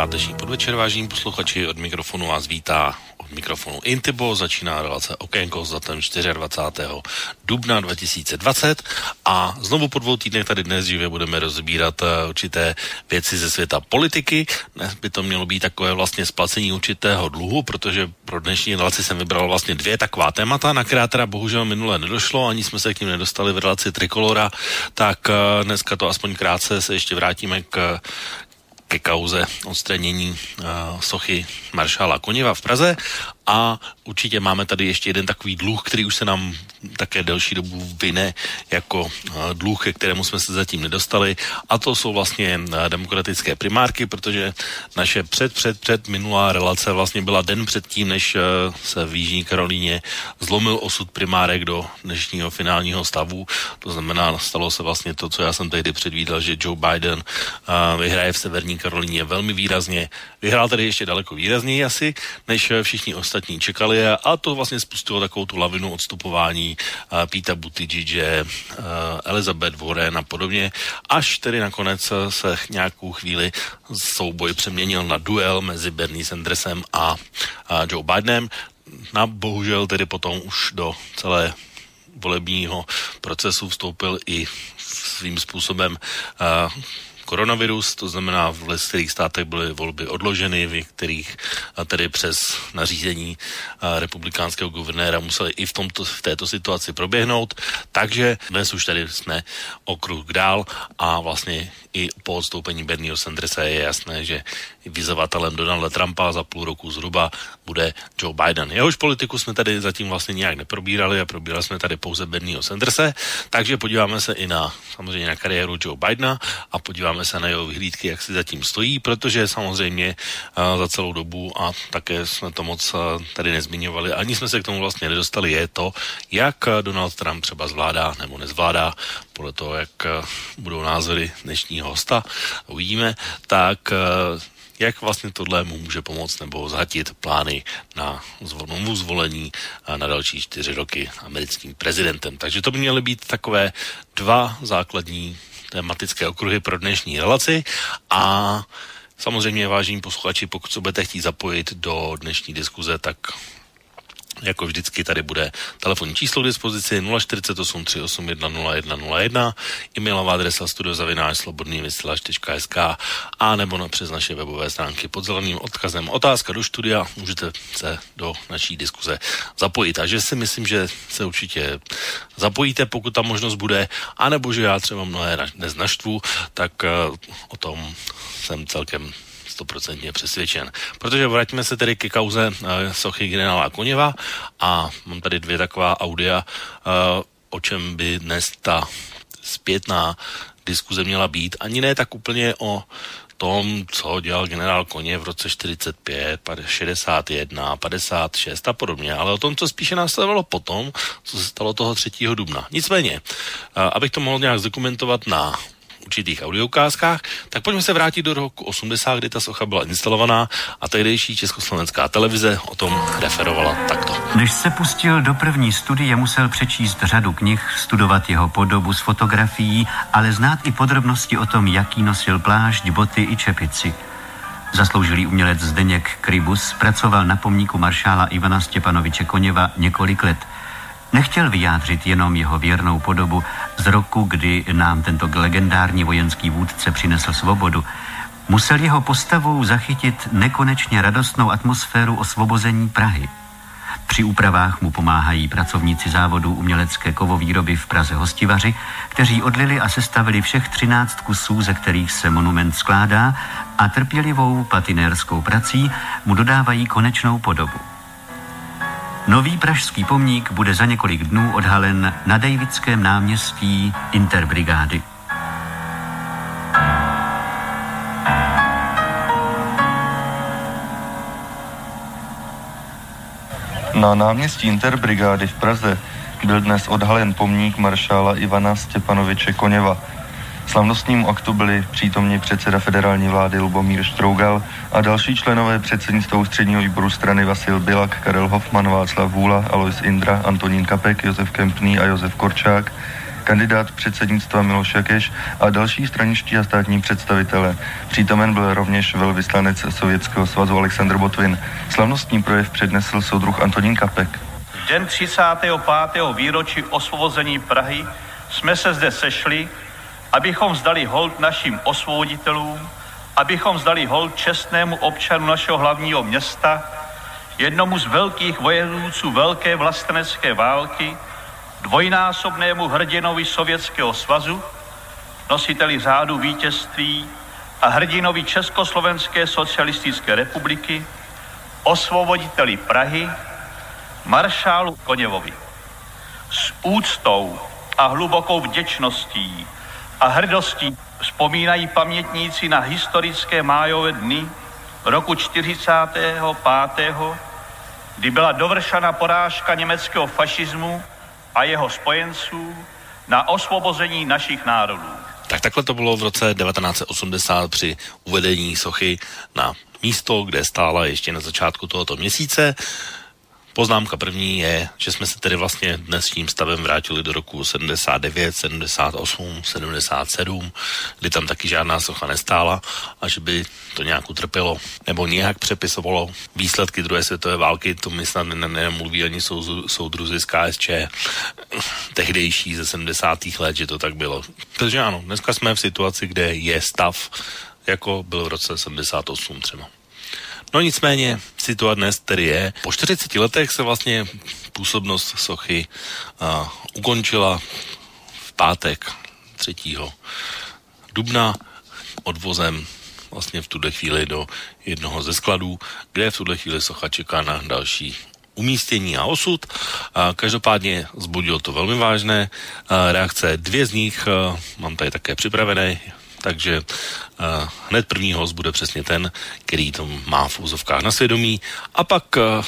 Páteční podvečer, vážení posluchači, od mikrofonu vás vítá mikrofonu Intibo, začíná relace Okénko s datem 24. dubna 2020 a znovu po dvou týdnech tady dnes živě budeme rozbírat eh, určité věci ze světa politiky. Dnes by to mělo být takové vlastně splacení určitého dluhu, protože pro dnešní relaci jsem vybral vlastně dvě taková témata, na která teda bohužel minule nedošlo, ani jsme se k ním nedostali v relaci Trikolora, tak eh, dneska to aspoň krátce se ještě vrátíme k, ke kauze odstranění uh, sochy maršála Koněva v Praze a určitě máme tady ještě jeden takový dluh, který už se nám také delší dobu vyne jako eh, dluh, ke kterému jsme se zatím nedostali a to jsou vlastně eh, demokratické primárky, protože naše před, před, před minulá relace vlastně byla den předtím, než eh, se v Jižní Karolíně zlomil osud primárek do dnešního finálního stavu. To znamená, stalo se vlastně to, co já jsem tehdy předvídal, že Joe Biden vyhraje v Severní Karolíně velmi výrazně. Vyhrál tedy ještě daleko výrazněji asi, než všichni ostatní čekali a to vlastně spustilo takovou tu lavinu odstupování Píta Buttigiege, Elizabeth Warren a podobně, až tedy nakonec se nějakou chvíli souboj přeměnil na duel mezi Bernie Sandersem a, a Joe Bidenem. Na bohužel tedy potom už do celé volebního procesu vstoupil i svým způsobem uh, koronavirus, to znamená v některých státech byly volby odloženy, v některých tedy přes nařízení republikánského guvernéra museli i v, tomto, v této situaci proběhnout, takže dnes už tady jsme o kruh dál a vlastně i po odstoupení Bernieho Sandersa je jasné, že vyzovatelem Donalda Trumpa za půl roku zhruba bude Joe Biden. Jehož politiku jsme tady zatím vlastně nějak neprobírali a probírali jsme tady pouze Bernieho Sandersa, takže podíváme se i na samozřejmě na kariéru Joe Bidena a podíváme se na jeho vyhlídky, jak si zatím stojí, protože samozřejmě uh, za celou dobu a také jsme to moc uh, tady nezmiňovali, ani jsme se k tomu vlastně nedostali, je to, jak Donald Trump třeba zvládá nebo nezvládá podle toho, jak budou názory dnešního hosta, uvidíme, tak jak vlastně tohle mu může pomoct nebo zhatit plány na znovu zvolení na další čtyři roky americkým prezidentem. Takže to by měly být takové dva základní tematické okruhy pro dnešní relaci. A samozřejmě vážení posluchači, pokud se budete chtít zapojit do dnešní diskuze, tak jako vždycky tady bude telefonní číslo k dispozici 048 381 0101, e-mailová adresa studiozavináč slobodný vysílač.sk a nebo na, přes naše webové stránky pod zeleným odkazem otázka do studia můžete se do naší diskuze zapojit. Takže si myslím, že se určitě zapojíte, pokud ta možnost bude, anebo že já třeba mnohé dnes naštvu, tak uh, o tom jsem celkem stoprocentně přesvědčen. Protože vraťme se tedy ke kauze uh, sochy generála Koněva a mám tady dvě taková audia, uh, o čem by dnes ta zpětná diskuze měla být. Ani ne tak úplně o tom, co dělal generál Koně v roce 45, 61, 56 a podobně, ale o tom, co spíše následovalo potom, co se stalo toho 3. dubna. Nicméně, abych to mohl nějak zdokumentovat na určitých audioukázkách, tak pojďme se vrátit do roku 80, kdy ta socha byla instalovaná a tehdejší československá televize o tom referovala takto. Než se pustil do první studie, musel přečíst řadu knih, studovat jeho podobu z fotografií, ale znát i podrobnosti o tom, jaký nosil plášť, boty i čepici. Zasloužilý umělec Zdeněk Kribus pracoval na pomníku maršála Ivana Stěpanoviče Koněva několik let – Nechtěl vyjádřit jenom jeho věrnou podobu z roku, kdy nám tento legendární vojenský vůdce přinesl svobodu. Musel jeho postavou zachytit nekonečně radostnou atmosféru osvobození Prahy. Při úpravách mu pomáhají pracovníci závodu umělecké kovovýroby v Praze Hostivaři, kteří odlili a sestavili všech 13 kusů, ze kterých se monument skládá a trpělivou patinérskou prací mu dodávají konečnou podobu. Nový pražský pomník bude za několik dnů odhalen na Davidském náměstí Interbrigády. Na náměstí Interbrigády v Praze byl dnes odhalen pomník maršála Ivana Stěpanoviče Koněva. Slavnostnímu aktu byli přítomni předseda federální vlády Lubomír Štrougal a další členové předsednictva ústředního výboru strany Vasil Bilak, Karel Hoffman, Václav Vůla, Alois Indra, Antonín Kapek, Josef Kempný a Josef Korčák, kandidát předsednictva Miloš Jakeš a další straničtí a státní představitele. Přítomen byl rovněž velvyslanec Sovětského svazu Aleksandr Botvin. Slavnostní projev přednesl soudruh Antonín Kapek. Den 35. výročí osvobození Prahy jsme se zde sešli, abychom zdali hold našim osvoboditelům, abychom zdali hold čestnému občanu našeho hlavního města, jednomu z velkých vojenůců velké vlastenecké války, dvojnásobnému hrdinovi Sovětského svazu, nositeli řádu vítězství a hrdinovi Československé socialistické republiky, osvoboditeli Prahy, maršálu Koněvovi. S úctou a hlubokou vděčností a hrdostí vzpomínají pamětníci na historické májové dny roku 45. kdy byla dovršena porážka německého fašismu a jeho spojenců na osvobození našich národů. Tak takhle to bylo v roce 1980 při uvedení sochy na místo, kde stála ještě na začátku tohoto měsíce. Poznámka první je, že jsme se tedy vlastně dnes tím stavem vrátili do roku 79, 78, 77, kdy tam taky žádná socha nestála a že by to nějak utrpělo nebo nějak přepisovalo výsledky druhé světové války, to mi snad nemluví ani sou, soudruzi z KSČ tehdejší ze 70. let, že to tak bylo. Takže ano, dneska jsme v situaci, kde je stav, jako byl v roce 78 třeba. No nicméně situace dnes tedy je. Po 40 letech se vlastně působnost sochy uh, ukončila v pátek 3. dubna odvozem vlastně v tuhle chvíli do jednoho ze skladů, kde v tuhle chvíli socha čeká na další umístění a osud. Každopádně zbudilo to velmi vážné reakce. Dvě z nich mám tady také připravené takže uh, hned první host bude přesně ten, který to má v úzovkách na svědomí a pak uh,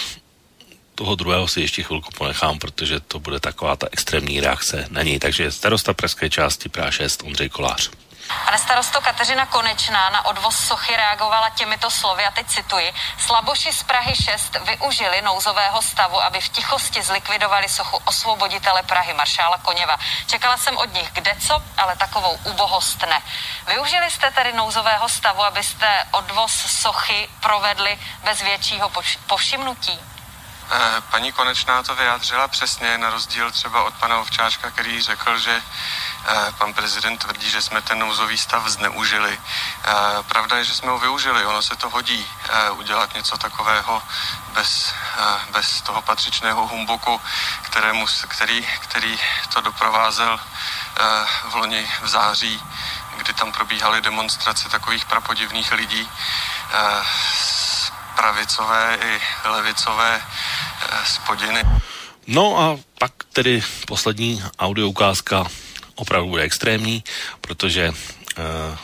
toho druhého si ještě chvilku ponechám, protože to bude taková ta extrémní reakce na něj. Takže starosta pražské části Praha 6 Ondřej Kolář. Pane starosto Kateřina Konečná na odvoz sochy reagovala těmito slovy, a teď cituji, slaboši z Prahy 6 využili nouzového stavu, aby v tichosti zlikvidovali sochu osvoboditele Prahy, maršála Koněva. Čekala jsem od nich kde co, ale takovou ubohost ne. Využili jste tedy nouzového stavu, abyste odvoz sochy provedli bez většího povšimnutí? Paní Konečná to vyjádřila přesně, na rozdíl třeba od pana Ovčáčka, který řekl, že Eh, pan prezident tvrdí, že jsme ten nouzový stav zneužili. Eh, pravda je, že jsme ho využili. Ono se to hodí eh, udělat něco takového bez, bez toho patřičného humbuku, kterému, který, který to doprovázel v loni v září, kdy tam probíhaly demonstrace takových prapodivných lidí pravicové i levicové spodiny. No a pak tedy poslední audio ukázka opravdu bude extrémní, protože uh,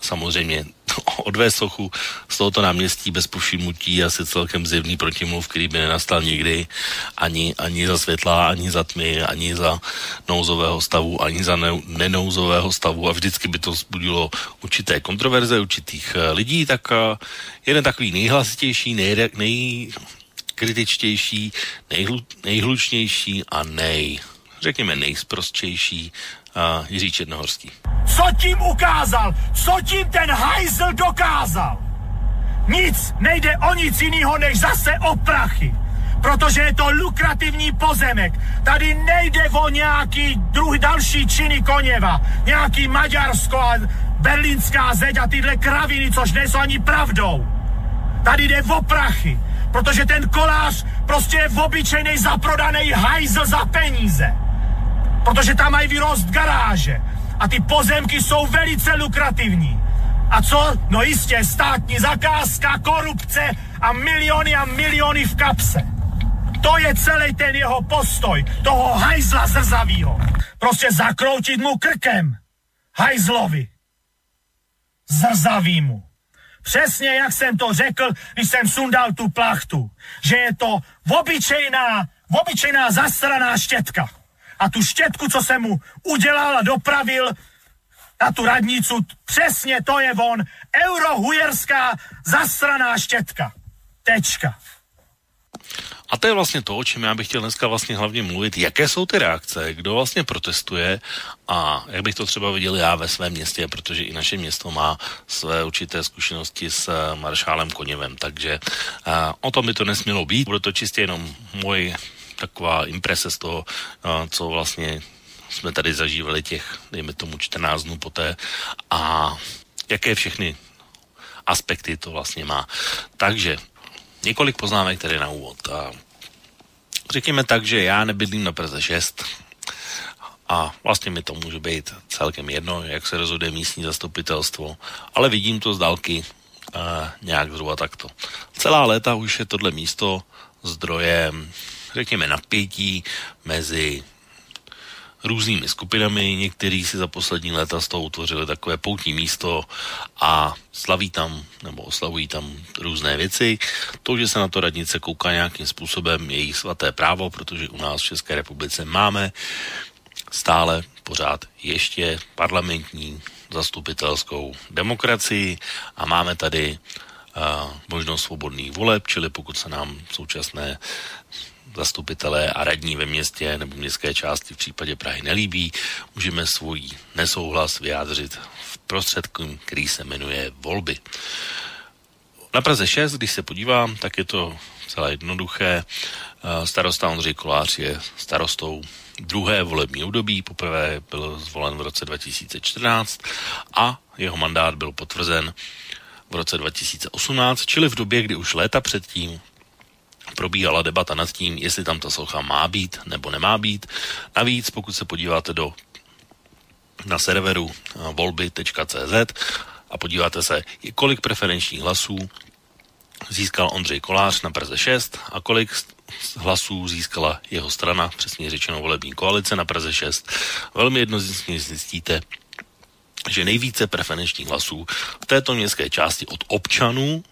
samozřejmě odvést sochu z tohoto náměstí bez povšimnutí asi celkem zjevný protimluv, který by nenastal nikdy ani, ani za světla, ani za tmy, ani za nouzového stavu, ani za ne, nenouzového stavu. A vždycky by to zbudilo určité kontroverze určitých uh, lidí, tak uh, jeden takový nejhlasitější, nej, nejkritičtější, nejhlu, nejhlučnější a nej řekněme, nejsprostřejší uh, Jiří Černohorský. Co tím ukázal? Co tím ten hajzl dokázal? Nic, nejde o nic jiného, než zase o prachy. Protože je to lukrativní pozemek. Tady nejde o nějaký druh další činy Koněva. Nějaký Maďarsko a berlínská zeď a tyhle kraviny, což nejsou ani pravdou. Tady jde o prachy. Protože ten kolář prostě je obyčejný zaprodaný hajzl za peníze protože tam mají vyrost garáže a ty pozemky jsou velice lukrativní. A co? No jistě, státní zakázka, korupce a miliony a miliony v kapse. To je celý ten jeho postoj, toho hajzla zrzavýho. Prostě zakroutit mu krkem. Hajzlovi. Zrzavýmu. Přesně jak jsem to řekl, když jsem sundal tu plachtu. Že je to obyčejná, obyčejná zasraná štětka a tu štětku, co jsem mu udělal a dopravil, na tu radnicu, přesně to je on, eurohujerská zasraná štětka. Tečka. A to je vlastně to, o čem já bych chtěl dneska vlastně hlavně mluvit. Jaké jsou ty reakce, kdo vlastně protestuje a jak bych to třeba viděl já ve svém městě, protože i naše město má své určité zkušenosti s eh, maršálem Koněvem, takže a, o tom by to nesmělo být. Bude to čistě jenom můj taková imprese z toho, co vlastně jsme tady zažívali těch, dejme tomu, 14 dnů poté a jaké všechny aspekty to vlastně má. Takže několik poznámek tady na úvod. Řekněme tak, že já nebydlím na Praze 6 a vlastně mi to může být celkem jedno, jak se rozhoduje místní zastupitelstvo, ale vidím to z dálky a nějak zhruba takto. Celá léta už je tohle místo zdrojem, řekněme, napětí mezi různými skupinami, někteří si za poslední léta z toho utvořili takové poutní místo a slaví tam nebo oslavují tam různé věci. To, že se na to radnice kouká nějakým způsobem, je jejich svaté právo, protože u nás v České republice máme stále pořád ještě parlamentní zastupitelskou demokracii a máme tady uh, možnost svobodných voleb, čili pokud se nám současné zastupitelé a radní ve městě nebo městské části v případě Prahy nelíbí, můžeme svůj nesouhlas vyjádřit v prostředku, který se jmenuje volby. Na Praze 6, když se podívám, tak je to celé jednoduché. Starosta Ondřej Kolář je starostou druhé volební období, poprvé byl zvolen v roce 2014 a jeho mandát byl potvrzen v roce 2018, čili v době, kdy už léta předtím probíhala debata nad tím, jestli tam ta socha má být nebo nemá být. Navíc, pokud se podíváte do na serveru eh, volby.cz a podíváte se, kolik preferenčních hlasů získal Ondřej Kolář na Praze 6 a kolik hlasů získala jeho strana, přesně řečeno volební koalice na Praze 6. Velmi jednoznačně zjistíte, že nejvíce preferenčních hlasů v této městské části od občanů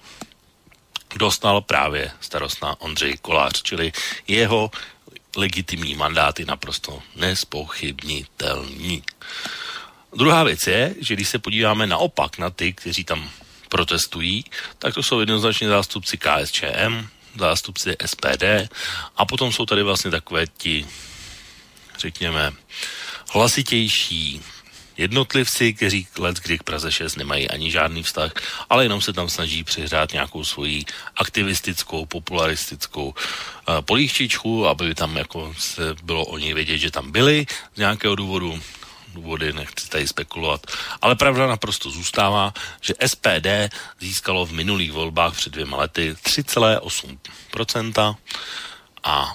dostal právě starostná Ondřej Kolář, čili jeho legitimní mandát je naprosto nespochybnitelný. Druhá věc je, že když se podíváme naopak na ty, kteří tam protestují, tak to jsou jednoznačně zástupci KSČM, zástupci SPD a potom jsou tady vlastně takové ti, řekněme, hlasitější jednotlivci, kteří let kdy k Praze 6 nemají ani žádný vztah, ale jenom se tam snaží přihrát nějakou svoji aktivistickou, popularistickou uh, polívčičku, aby tam jako se bylo o ní vědět, že tam byli z nějakého důvodu důvody, nechci tady spekulovat. Ale pravda naprosto zůstává, že SPD získalo v minulých volbách před dvěma lety 3,8% a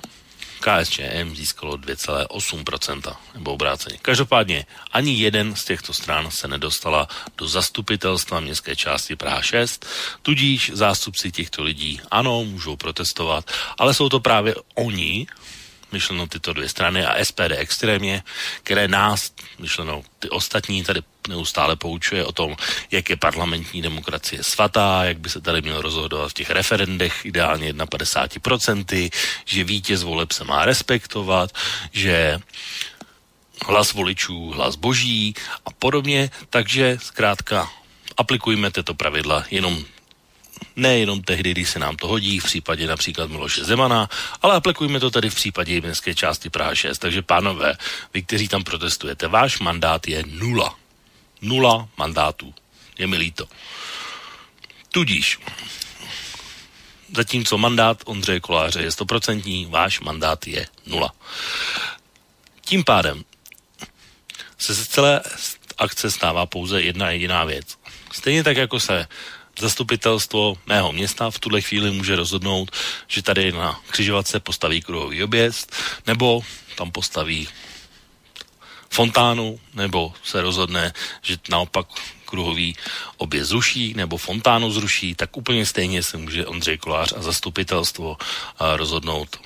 KSČM získalo 2,8%, nebo obráceně. Každopádně ani jeden z těchto stran se nedostala do zastupitelstva městské části Praha 6, tudíž zástupci těchto lidí ano, můžou protestovat, ale jsou to právě oni, myšleno tyto dvě strany a SPD extrémně, které nás, myšleno ty ostatní, tady neustále poučuje o tom, jak je parlamentní demokracie svatá, jak by se tady mělo rozhodovat v těch referendech ideálně 51%, že vítěz voleb se má respektovat, že hlas voličů, hlas boží a podobně, takže zkrátka aplikujme tyto pravidla jenom nejenom tehdy, když se nám to hodí, v případě například Miloše Zemana, ale aplikujme to tady v případě městské části Praha 6. Takže pánové, vy, kteří tam protestujete, váš mandát je nula. Nula mandátů. Je mi líto. Tudíž, zatímco mandát Ondřeje Koláře je stoprocentní, váš mandát je nula. Tím pádem se z celé akce stává pouze jedna jediná věc. Stejně tak, jako se zastupitelstvo mého města v tuhle chvíli může rozhodnout, že tady na křižovatce postaví kruhový objezd, nebo tam postaví fontánu, nebo se rozhodne, že naopak kruhový objezd zruší, nebo fontánu zruší, tak úplně stejně se může Ondřej Kolář a zastupitelstvo rozhodnout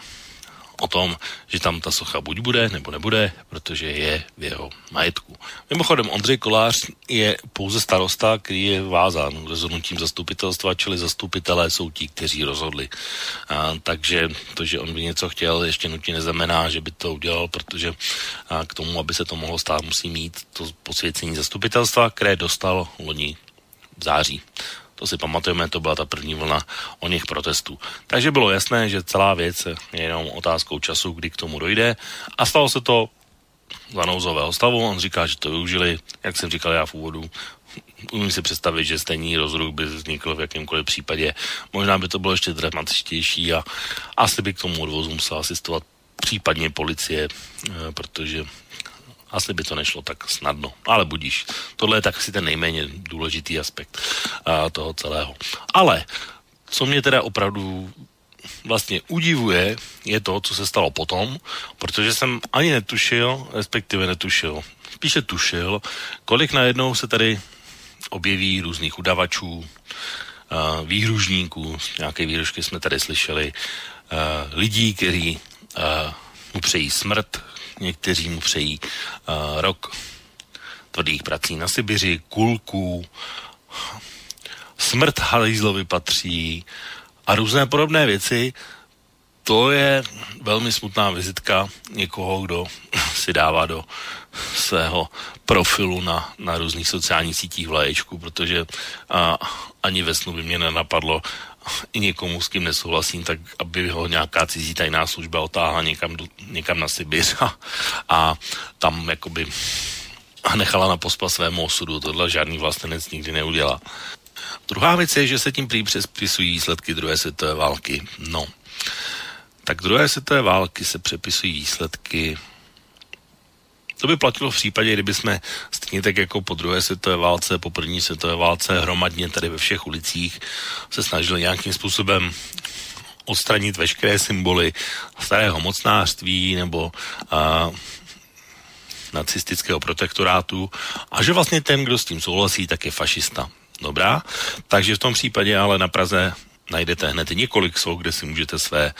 o tom, že tam ta socha buď bude, nebo nebude, protože je v jeho majetku. Mimochodem, Ondřej Kolář je pouze starosta, který je vázán rozhodnutím zastupitelstva, čili zastupitelé jsou ti, kteří rozhodli. A, takže to, že on by něco chtěl, ještě nutně neznamená, že by to udělal, protože a, k tomu, aby se to mohlo stát, musí mít to posvěcení zastupitelstva, které dostal loni v září. To si pamatujeme, to byla ta první vlna o něch protestů. Takže bylo jasné, že celá věc je jenom otázkou času, kdy k tomu dojde. A stalo se to za nouzového stavu. On říká, že to využili, jak jsem říkal já v úvodu, umím si představit, že stejný rozruch by vznikl v jakémkoliv případě. Možná by to bylo ještě dramatičtější a asi by k tomu odvozu musela asistovat případně policie, eh, protože asi by to nešlo tak snadno. Ale budíš. Tohle je tak asi ten nejméně důležitý aspekt a, toho celého. Ale co mě teda opravdu vlastně udivuje, je to, co se stalo potom, protože jsem ani netušil, respektive netušil, spíše tušil, kolik najednou se tady objeví různých udavačů, výhružníků, nějaké výhružky jsme tady slyšeli, lidí, kteří mu přejí smrt, někteří mu přejí uh, rok tvrdých prací na Sibiři, kulků, smrt Halízlovi patří a různé podobné věci. To je velmi smutná vizitka někoho, kdo si dává do svého profilu na, na různých sociálních sítích vlaječku, protože a, ani ve snu by mě nenapadlo, i někomu, s kým nesouhlasím, tak aby ho nějaká cizí tajná služba otáhla někam, někam na Sibiř a, a tam jakoby a nechala na pospa svému osudu. Tohle žádný vlastenec nikdy neudělá. Druhá věc je, že se tím prý přespisují výsledky druhé světové války. No, tak druhé světové války se přepisují výsledky to by platilo v případě, kdyby jsme stejně tak jako po druhé světové válce, po první světové válce hromadně tady ve všech ulicích se snažili nějakým způsobem odstranit veškeré symboly starého mocnářství nebo a, nacistického protektorátu a že vlastně ten, kdo s tím souhlasí, tak je fašista. Dobrá, takže v tom případě ale na Praze najdete hned několik slov, kde si můžete své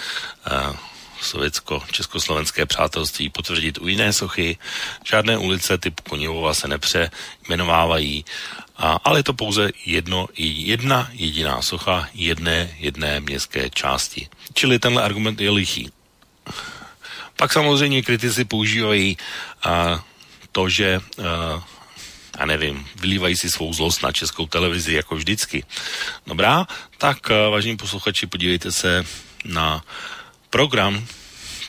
uh, sovětsko-československé přátelství potvrdit u jiné sochy. Žádné ulice typu Konivova se nepřejmenovávají, a, ale je to pouze jedno, jedna jediná socha jedné jedné městské části. Čili tenhle argument je lichý. Pak samozřejmě kritici používají a, to, že a, a nevím, vylívají si svou zlost na českou televizi jako vždycky. Dobrá, tak vážení posluchači, podívejte se na program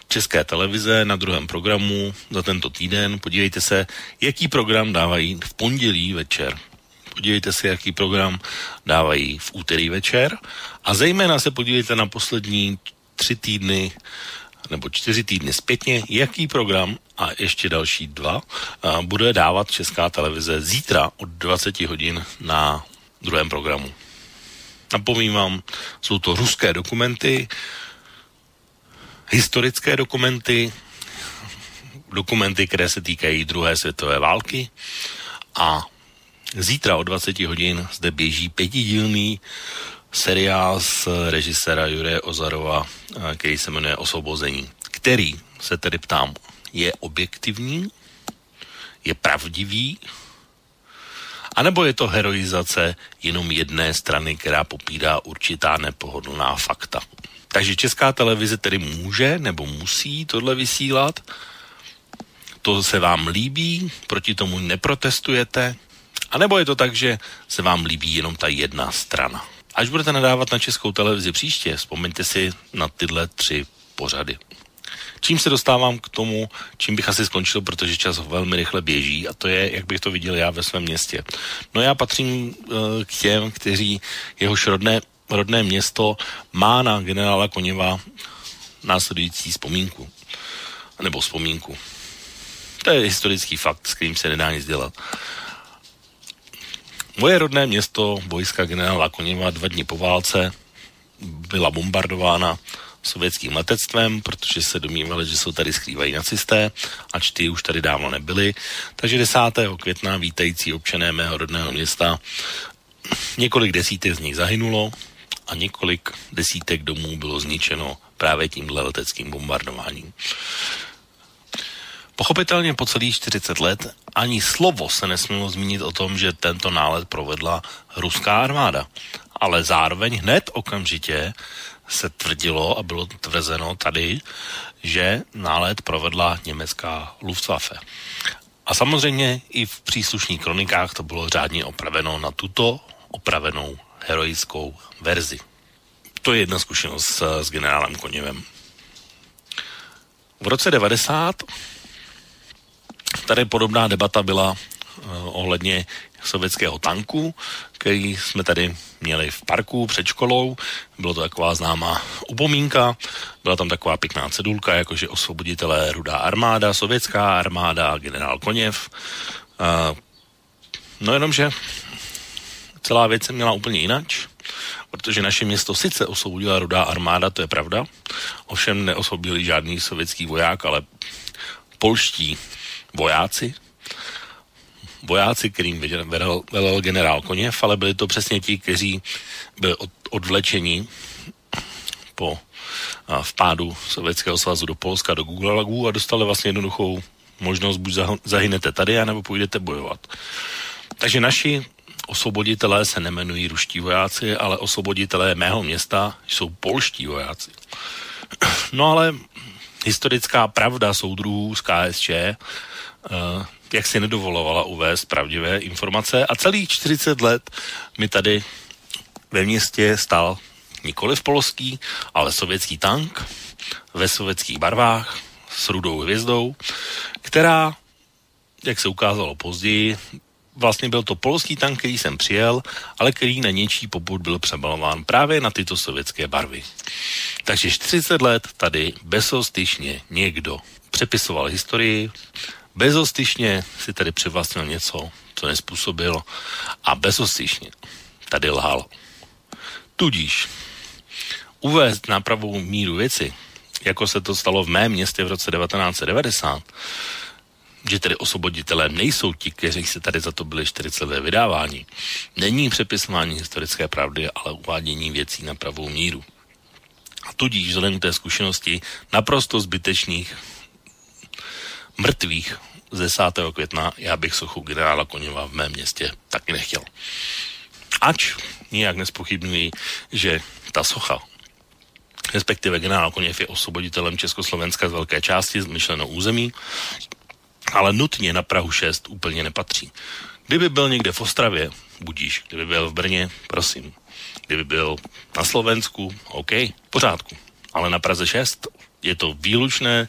České televize na druhém programu za tento týden. Podívejte se, jaký program dávají v pondělí večer. Podívejte se, jaký program dávají v úterý večer. A zejména se podívejte na poslední tři týdny nebo čtyři týdny zpětně, jaký program a ještě další dva bude dávat Česká televize zítra od 20 hodin na druhém programu. Napomínám, jsou to ruské dokumenty, historické dokumenty, dokumenty, které se týkají druhé světové války. A zítra o 20 hodin zde běží pětidílný seriál z režisera Jure Ozarova, který se jmenuje Osvobození, který se tedy ptám, je objektivní, je pravdivý, anebo je to heroizace jenom jedné strany, která popírá určitá nepohodlná fakta. Takže česká televize tedy může nebo musí tohle vysílat. To se vám líbí, proti tomu neprotestujete. A nebo je to tak, že se vám líbí jenom ta jedna strana. Až budete nadávat na českou televizi příště, vzpomeňte si na tyhle tři pořady. Čím se dostávám k tomu, čím bych asi skončil, protože čas velmi rychle běží a to je, jak bych to viděl já ve svém městě. No já patřím uh, k těm, kteří jehož rodné rodné město má na generála Koněva následující vzpomínku. Nebo vzpomínku. To je historický fakt, s kterým se nedá nic dělat. Moje rodné město, vojska generála Koněva, dva dny po válce byla bombardována sovětským letectvem, protože se domnívali, že jsou tady skrývají nacisté, ač ty už tady dávno nebyli. Takže 10. května vítající občané mého rodného města několik desítek z nich zahynulo, a několik desítek domů bylo zničeno právě tímhle leteckým bombardováním. Pochopitelně po celých 40 let ani slovo se nesmělo zmínit o tom, že tento nálet provedla ruská armáda. Ale zároveň hned okamžitě se tvrdilo a bylo tvrzeno tady, že nálet provedla německá Luftwaffe. A samozřejmě i v příslušných kronikách to bylo řádně opraveno na tuto opravenou heroickou verzi. To je jedna zkušenost s, s generálem Koněvem. V roce 90 tady podobná debata byla uh, ohledně sovětského tanku, který jsme tady měli v parku před školou. Bylo to taková známá upomínka, byla tam taková pěkná cedulka, jakože osvoboditelé Rudá armáda, sovětská armáda, generál Koněv. Uh, no jenomže celá věc se měla úplně jinak, protože naše město sice osvobodila Rudá armáda, to je pravda, ovšem neosvobodili žádný sovětský voják, ale polští vojáci, vojáci, kterým vedel generál Koněv, ale byli to přesně ti, kteří byli od, odvlečeni po a, vpádu Sovětského svazu do Polska, do Gulagu a dostali vlastně jednoduchou možnost, buď zahynete tady, anebo půjdete bojovat. Takže naši osvoboditelé se nemenují ruští vojáci, ale osvoboditelé mého města jsou polští vojáci. No ale historická pravda soudruhů z KSČ uh, jak si nedovolovala uvést pravdivé informace a celých 40 let mi tady ve městě stál nikoli v polský, ale sovětský tank ve sovětských barvách s rudou hvězdou, která, jak se ukázalo později, vlastně byl to polský tank, který jsem přijel, ale který na něčí poput byl přebalován právě na tyto sovětské barvy. Takže 40 let tady bezostyšně někdo přepisoval historii, bezostyšně si tady přivlastnil něco, co nespůsobil a bezostyšně tady lhal. Tudíž uvést na pravou míru věci, jako se to stalo v mém městě v roce 1990, že tedy osvoboditelé nejsou ti, kteří se tady za to byli 40 let vydávání. Není přepisování historické pravdy, ale uvádění věcí na pravou míru. A tudíž vzhledem k té zkušenosti naprosto zbytečných mrtvých z 10. května já bych sochu generála Koněva v mém městě taky nechtěl. Ač nijak nespochybnuji, že ta socha respektive generál Koněv je osvoboditelem Československa z velké části myšleno území, ale nutně na Prahu 6 úplně nepatří. Kdyby byl někde v Ostravě, budíš. Kdyby byl v Brně, prosím. Kdyby byl na Slovensku, OK, pořádku. Ale na Praze 6 je to výlučné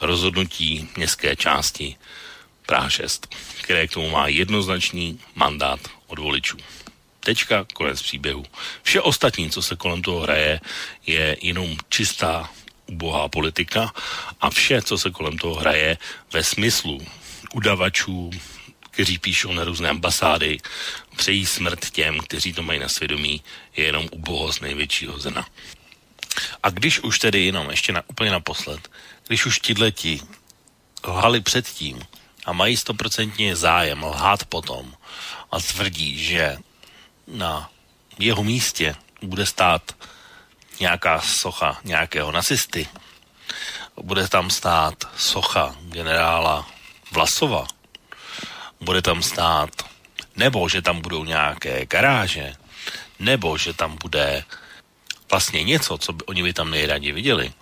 rozhodnutí městské části Praha 6, které k tomu má jednoznačný mandát od voličů. Tečka, konec příběhu. Vše ostatní, co se kolem toho hraje, je jenom čistá ubohá politika a vše, co se kolem toho hraje ve smyslu udavačů, kteří píšou na různé ambasády, přejí smrt těm, kteří to mají na svědomí, je jenom ubohost největšího zena. A když už tedy jenom ještě na, úplně naposled, když už leti lhali předtím a mají stoprocentně zájem lhát potom a tvrdí, že na jeho místě bude stát nějaká socha nějakého nacisty, bude tam stát socha generála Vlasova, bude tam stát, nebo že tam budou nějaké garáže, nebo že tam bude vlastně něco, co by oni by tam nejraději viděli.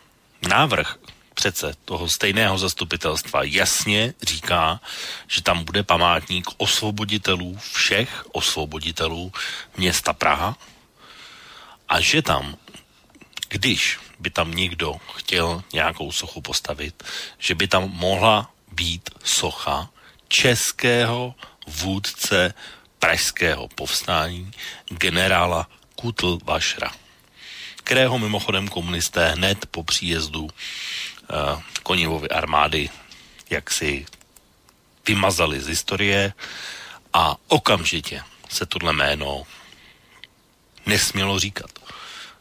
Návrh přece toho stejného zastupitelstva jasně říká, že tam bude památník osvoboditelů, všech osvoboditelů města Praha a že tam když by tam někdo chtěl nějakou sochu postavit, že by tam mohla být socha českého vůdce pražského povstání generála Kutl Vašra, kterého mimochodem komunisté hned po příjezdu uh, Konivovy armády jaksi vymazali z historie a okamžitě se tohle jméno nesmělo říkat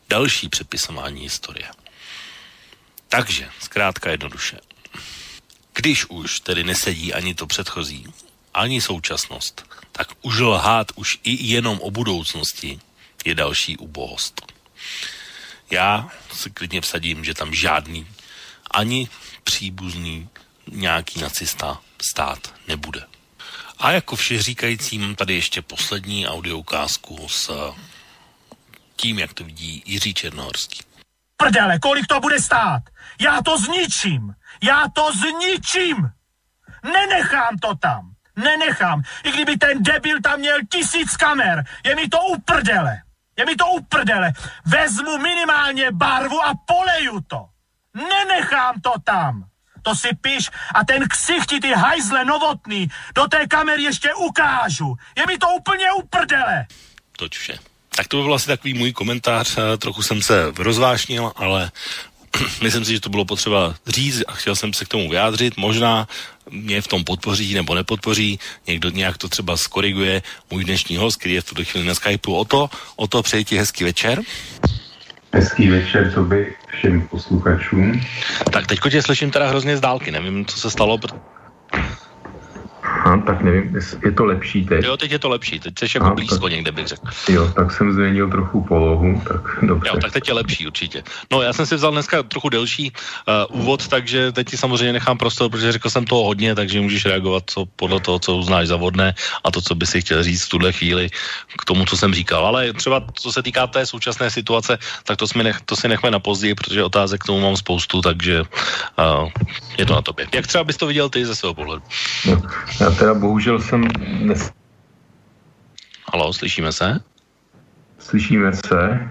další přepisování historie. Takže, zkrátka jednoduše, když už tedy nesedí ani to předchozí, ani současnost, tak už lhát už i jenom o budoucnosti je další ubohost. Já si klidně vsadím, že tam žádný ani příbuzný nějaký nacista stát nebude. A jako vše říkající mám tady ještě poslední audio ukázku s tím, jak to vidí Jiří Černohorský. Prdele, kolik to bude stát? Já to zničím! Já to zničím! Nenechám to tam! Nenechám! I kdyby ten debil tam měl tisíc kamer, je mi to uprdele! Je mi to uprdele! Vezmu minimálně barvu a poleju to! Nenechám to tam! To si píš a ten ksichti ty hajzle novotný do té kamery ještě ukážu. Je mi to úplně uprdele. Toť vše. Tak to by byl asi takový můj komentář. Eh, trochu jsem se rozvášnil, ale myslím si, že to bylo potřeba říct a chtěl jsem se k tomu vyjádřit. Možná mě v tom podpoří nebo nepodpoří, někdo nějak to třeba skoriguje můj dnešní host, který je v tuto chvíli na Skypeu. O to, o to přeji ti hezký večer. Hezký večer to by všem posluchačům. Tak teďko tě slyším teda hrozně z dálky, nevím, co se stalo. Aha, tak nevím, je to lepší teď? Jo, teď je to lepší, teď jsi jako blízko tak, někde, bych řekl. Jo, tak jsem změnil trochu polohu, tak dobře. Jo, tak teď je lepší určitě. No, já jsem si vzal dneska trochu delší uh, úvod, takže teď ti samozřejmě nechám prostor, protože řekl jsem toho hodně, takže můžeš reagovat co, podle toho, co uznáš za vodné a to, co by si chtěl říct v tuhle chvíli k tomu, co jsem říkal. Ale třeba co se týká té současné situace, tak to, nech, to si nechme na později, protože otázek k tomu mám spoustu, takže uh, je to na tobě. Jak třeba bys to viděl ty ze svého pohledu? No, já teda bohužel jsem dnes... Halo, slyšíme se? Slyšíme se.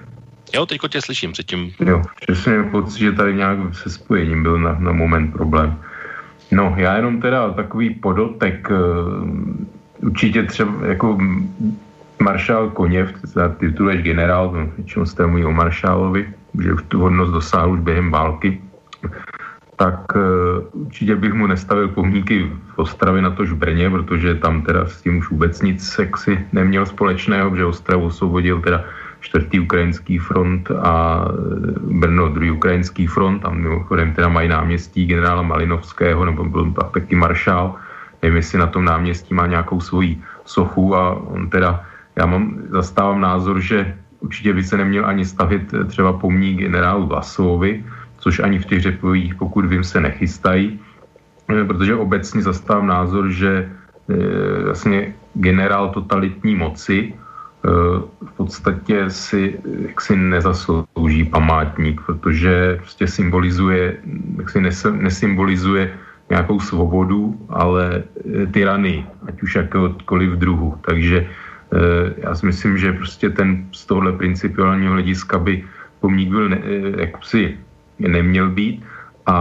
Jo, teďko tě slyším předtím. Jo, jsem měl pocit, že tady nějak se spojením byl na, na moment problém. No, já jenom teda takový podotek, uh, určitě třeba jako maršál Koněv, teda tituluješ generál, no, většinou jste mluví o maršálovi, že už tu hodnost dosáhl už během války, tak uh, určitě bych mu nestavil pomníky v Ostravě na tož v Brně, protože tam teda s tím už vůbec nic sexy neměl společného, že Ostravu osvobodil teda čtvrtý ukrajinský front a e, Brno druhý ukrajinský front, tam mimochodem teda mají náměstí generála Malinovského, nebo byl tam taky maršál, nevím, jestli na tom náměstí má nějakou svoji sochu a on teda, já mám, zastávám názor, že určitě by se neměl ani stavit e, třeba pomník generálu Vlasovovi, což ani v těch řepojích, pokud vím, se nechystají, eh, protože obecně zastávám názor, že eh, vlastně generál totalitní moci eh, v podstatě si jaksi nezaslouží památník, protože prostě symbolizuje, jaksi nesymbolizuje nějakou svobodu, ale tyrany, ať už jakéhokoliv druhu. Takže já si myslím, že prostě ten z tohle principiálního hlediska by pomník byl ne, jaksi neměl být. A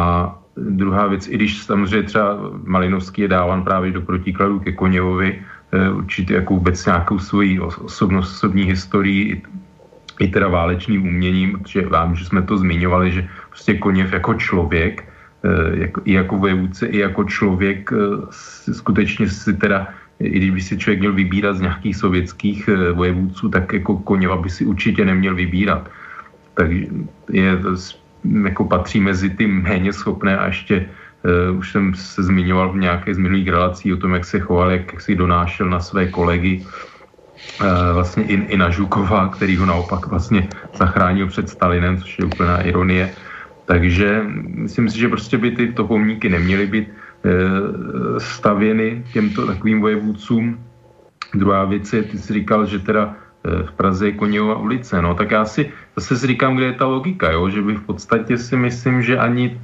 druhá věc, i když samozřejmě třeba Malinovský je dáván právě do protikladu ke Koněvovi, eh, určitě jako vůbec nějakou svoji osobnost, osobní historii, i, teda válečným uměním, protože vám, že jsme to zmiňovali, že prostě Koněv jako člověk, jako, i jako vojevůdce, i jako člověk eh, skutečně si teda i když by si člověk měl vybírat z nějakých sovětských vojevůdců, tak jako Koněva by si určitě neměl vybírat. Takže je jako patří mezi ty méně schopné a ještě uh, už jsem se zmiňoval v nějaké z minulých relací o tom, jak se choval, jak, jak si donášel na své kolegy uh, vlastně i, i na Žukova, který ho naopak vlastně zachránil před Stalinem, což je úplná ironie. Takže myslím si, že prostě by tyto pomníky neměly být uh, stavěny těmto takovým vojevůdcům. Druhá věc je, ty jsi říkal, že teda v Praze je Koněva ulice, no tak já si zase si říkám, kde je ta logika, jo? že by v podstatě si myslím, že ani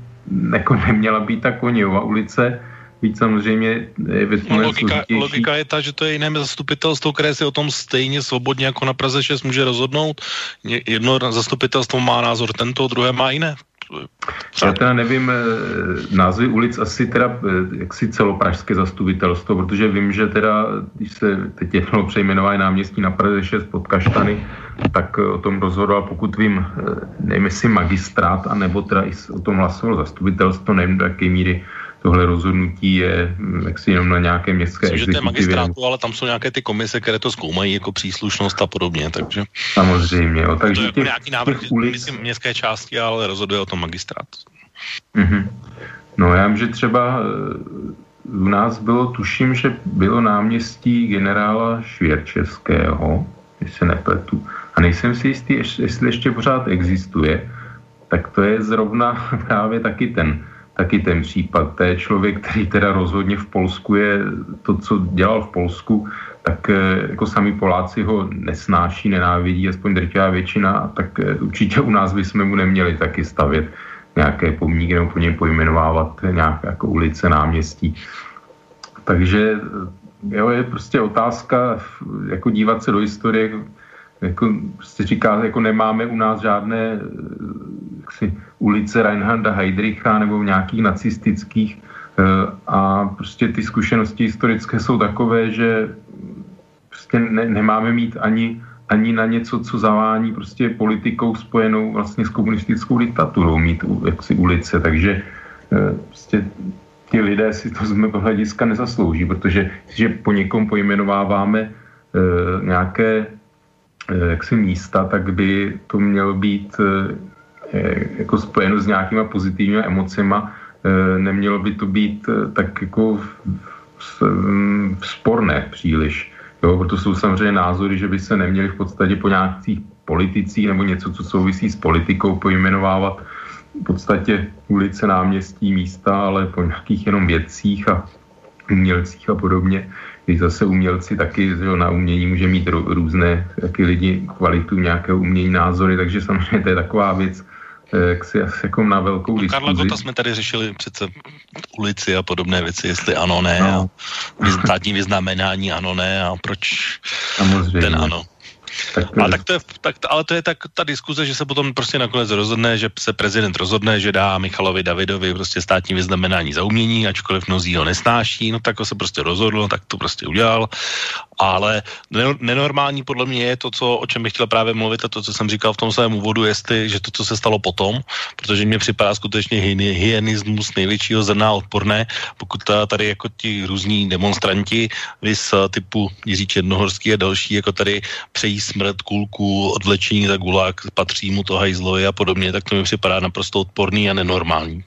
jako neměla být ta Koněva ulice, Víc samozřejmě je ve no, logika, logika je ta, že to je jiné zastupitelstvo, které si o tom stejně svobodně jako na Praze 6 může rozhodnout. Jedno zastupitelstvo má názor tento, druhé má jiné. Já teda nevím, eh, názvy ulic asi teda eh, jaksi celopražské zastupitelstvo, protože vím, že teda, když se teď jednou přejmenovali náměstí na Praze 6 pod Kaštany, tak eh, o tom rozhodoval, pokud vím, nevím jestli magistrát, anebo teda i o tom hlasoval zastupitelstvo, nevím do jaké míry tohle rozhodnutí je hm, jaksi jenom na nějaké městské Myslím, exekutivě. že to je magistrátu, ale tam jsou nějaké ty komise, které to zkoumají jako příslušnost a podobně, takže... Samozřejmě, jo. Takže to je jako těch, nějaký návrh, těch ulic... myslím, městské části, ale rozhoduje o tom magistrát. Mm-hmm. No já vím, že třeba eh, u nás bylo, tuším, že bylo náměstí generála Švěrčevského, když se nepletu. A nejsem si jistý, jestli ještě pořád existuje, tak to je zrovna právě taky ten, taky ten případ. To je člověk, který teda rozhodně v Polsku je to, co dělal v Polsku, tak eh, jako sami Poláci ho nesnáší, nenávidí, aspoň drtivá většina, tak eh, určitě u nás bychom mu neměli taky stavět nějaké pomníky nebo po něm pojmenovávat nějaké jako ulice, náměstí. Takže jo, je prostě otázka jako dívat se do historie, jako prostě říká, jako nemáme u nás žádné jaksi, ulice Reinharda Heydricha nebo nějakých nacistických eh, a prostě ty zkušenosti historické jsou takové, že prostě ne, nemáme mít ani, ani na něco, co zavání prostě politikou spojenou vlastně s komunistickou diktaturou, mít jaksi ulice, takže eh, prostě ti lidé si to z mého hlediska nezaslouží, protože že po někom pojmenováváme nějaké jaksi místa, tak by to mělo být e, jako spojeno s nějakýma pozitivními emocema, e, nemělo by to být tak jako sporné příliš. Jo, proto jsou samozřejmě názory, že by se neměli v podstatě po nějakých politicích nebo něco, co souvisí s politikou, pojmenovávat v podstatě ulice, náměstí, místa, ale po nějakých jenom vědcích a umělcích a podobně. Když zase umělci taky že na umění může mít různé taky lidi kvalitu nějakého umění, názory, takže samozřejmě to je taková věc, eh, jak si asi jako na velkou diskuzi. Karla Gota jsme tady řešili přece ulici a podobné věci, jestli ano, ne, no. a státní vyznamenání ano, ne, a proč Samozřejmě. ten ano. Tak, ale, tak to je, tak, ale to je tak ta diskuze, že se potom prostě nakonec rozhodne, že se prezident rozhodne, že dá Michalovi Davidovi prostě státní vyznamenání za umění, ačkoliv mnozí ho nesnáší, no tak ho se prostě rozhodl, tak to prostě udělal ale nenormální podle mě je to, co, o čem bych chtěl právě mluvit a to, co jsem říkal v tom svém úvodu, jestli, že to, co se stalo potom, protože mě připadá skutečně hyenismus největšího zrna odporné, pokud tady jako ti různí demonstranti, vys typu Jiří Černohorský a další, jako tady přejí smrt, kulku, odvlečení za gulák, patří mu to hajzlovi a podobně, tak to mi připadá naprosto odporný a nenormální.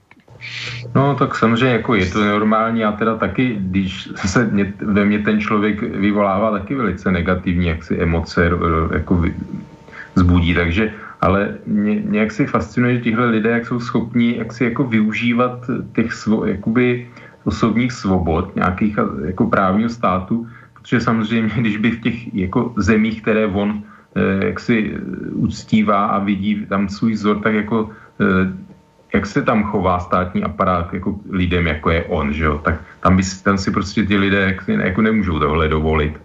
No tak samozřejmě jako je to normální. A teda taky, když se mě, ve mně ten člověk vyvolává taky velice negativní jaksi emoce jako zbudí, takže ale mě, nějak si fascinuje, že tihle lidé, jak jsou schopní jak si jako využívat těch svo, jakoby osobních svobod, nějakých jako právního státu, protože samozřejmě, když by v těch jako zemích, které on eh, jak si uctívá a vidí tam svůj vzor, tak jako eh, jak se tam chová státní aparát jako lidem, jako je on, že jo? tak tam, by, tam si prostě ti lidé jako nemůžou tohle dovolit.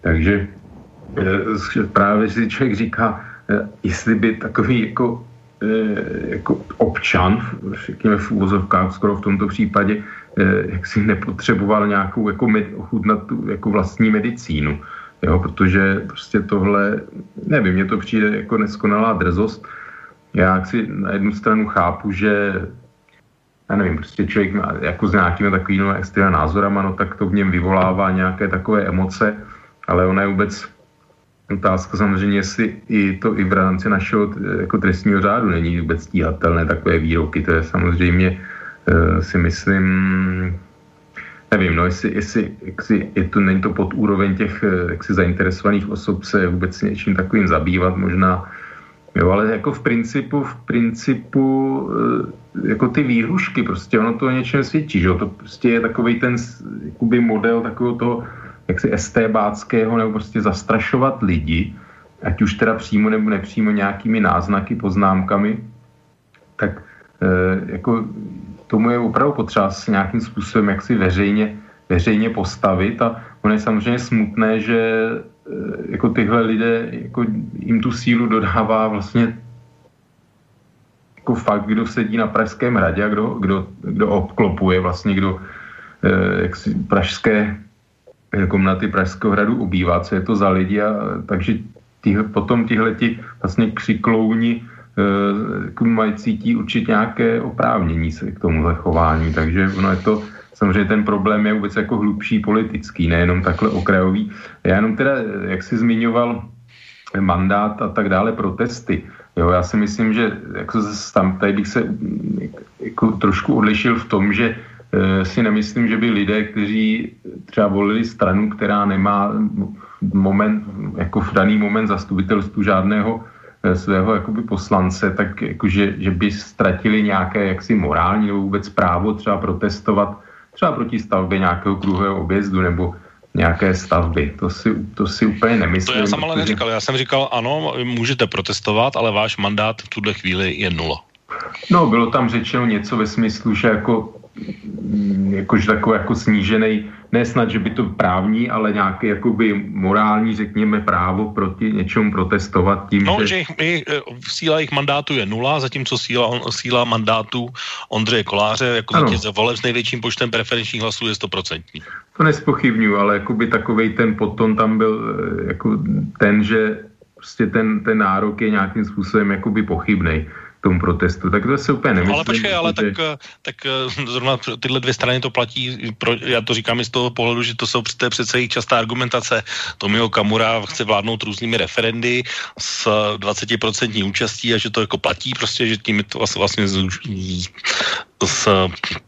Takže eh, právě si člověk říká, eh, jestli by takový jako, eh, jako občan, řekněme v úvozovkách skoro v tomto případě, jak si nepotřeboval nějakou jako med, ochutnat tu jako vlastní medicínu. Jo, protože prostě tohle, nevím, mně to přijde jako neskonalá drzost, já si na jednu stranu chápu, že já nevím, prostě člověk má, jako s nějakými takovými extrémními názorama, no tak to v něm vyvolává nějaké takové emoce, ale ona je vůbec otázka samozřejmě, jestli i to i v rámci našeho jako trestního řádu není vůbec stíhatelné takové výroky. To je samozřejmě, uh, si myslím, nevím, no jestli, jestli jestli je to, není to pod úroveň těch eh, jaksi zainteresovaných osob se vůbec něčím takovým zabývat, možná Jo, ale jako v principu, v principu eh, jako ty výhrušky, prostě ono to o něčem svědčí, že jo? to prostě je takový ten jakoby model takového toho jaksi estébáckého, nebo prostě zastrašovat lidi, ať už teda přímo nebo nepřímo nějakými náznaky, poznámkami, tak e, jako tomu je opravdu potřeba s nějakým způsobem jak si veřejně, veřejně postavit a ono je samozřejmě smutné, že Eh, jako tyhle lidé, jako jim tu sílu dodává vlastně jako fakt, kdo sedí na Pražském hradě a kdo, kdo, kdo obklopuje vlastně, kdo eh, jak si pražské eh, komnaty Pražského hradu obývá, co je to za lidi a takže tihle, potom tihleti vlastně křiklouni eh, mají cítí určitě nějaké oprávnění se k tomuhle chování, takže ono je to samozřejmě ten problém je vůbec jako hlubší politický, nejenom takhle okrajový. Já jenom teda, jak jsi zmiňoval mandát a tak dále, protesty. Jo, já si myslím, že jako tam, tady bych se jako trošku odlišil v tom, že e, si nemyslím, že by lidé, kteří třeba volili stranu, která nemá moment, jako v daný moment zastupitelstvu žádného eh, svého jakoby poslance, tak jakože, že by ztratili nějaké jaksi morální nebo vůbec právo třeba protestovat třeba proti stavbě nějakého kruhového objezdu nebo nějaké stavby. To si, to si úplně nemyslím. To já jsem ale neříkal. Já jsem říkal, ano, můžete protestovat, ale váš mandát v tuhle chvíli je nula. No, bylo tam řečeno něco ve smyslu, že jako mm, jakože takový jako snížený, ne snad, že by to právní, ale nějaký jakoby morální, řekněme, právo proti něčemu protestovat tím, no, že... že jich, jich, síla jejich mandátu je nula, zatímco síla, síla mandátu Ondřeje Koláře jako vítěze voleb s největším počtem preferenčních hlasů je stoprocentní. To nespochybnuju, ale jakoby takovej ten potom tam byl eh, jako ten, že prostě ten, ten nárok je nějakým způsobem jakoby pochybnej tomu protestu. Tak to se úplně nemyslím. Ale počkej, ale tak, eh, tak eh, zrovna tyhle dvě strany to platí, pro, já to říkám i z toho pohledu, že to jsou to je přece jejich častá argumentace. Tomio Kamura chce vládnout různými referendy s 20% účastí a že to jako platí prostě, že tím to vlastně s,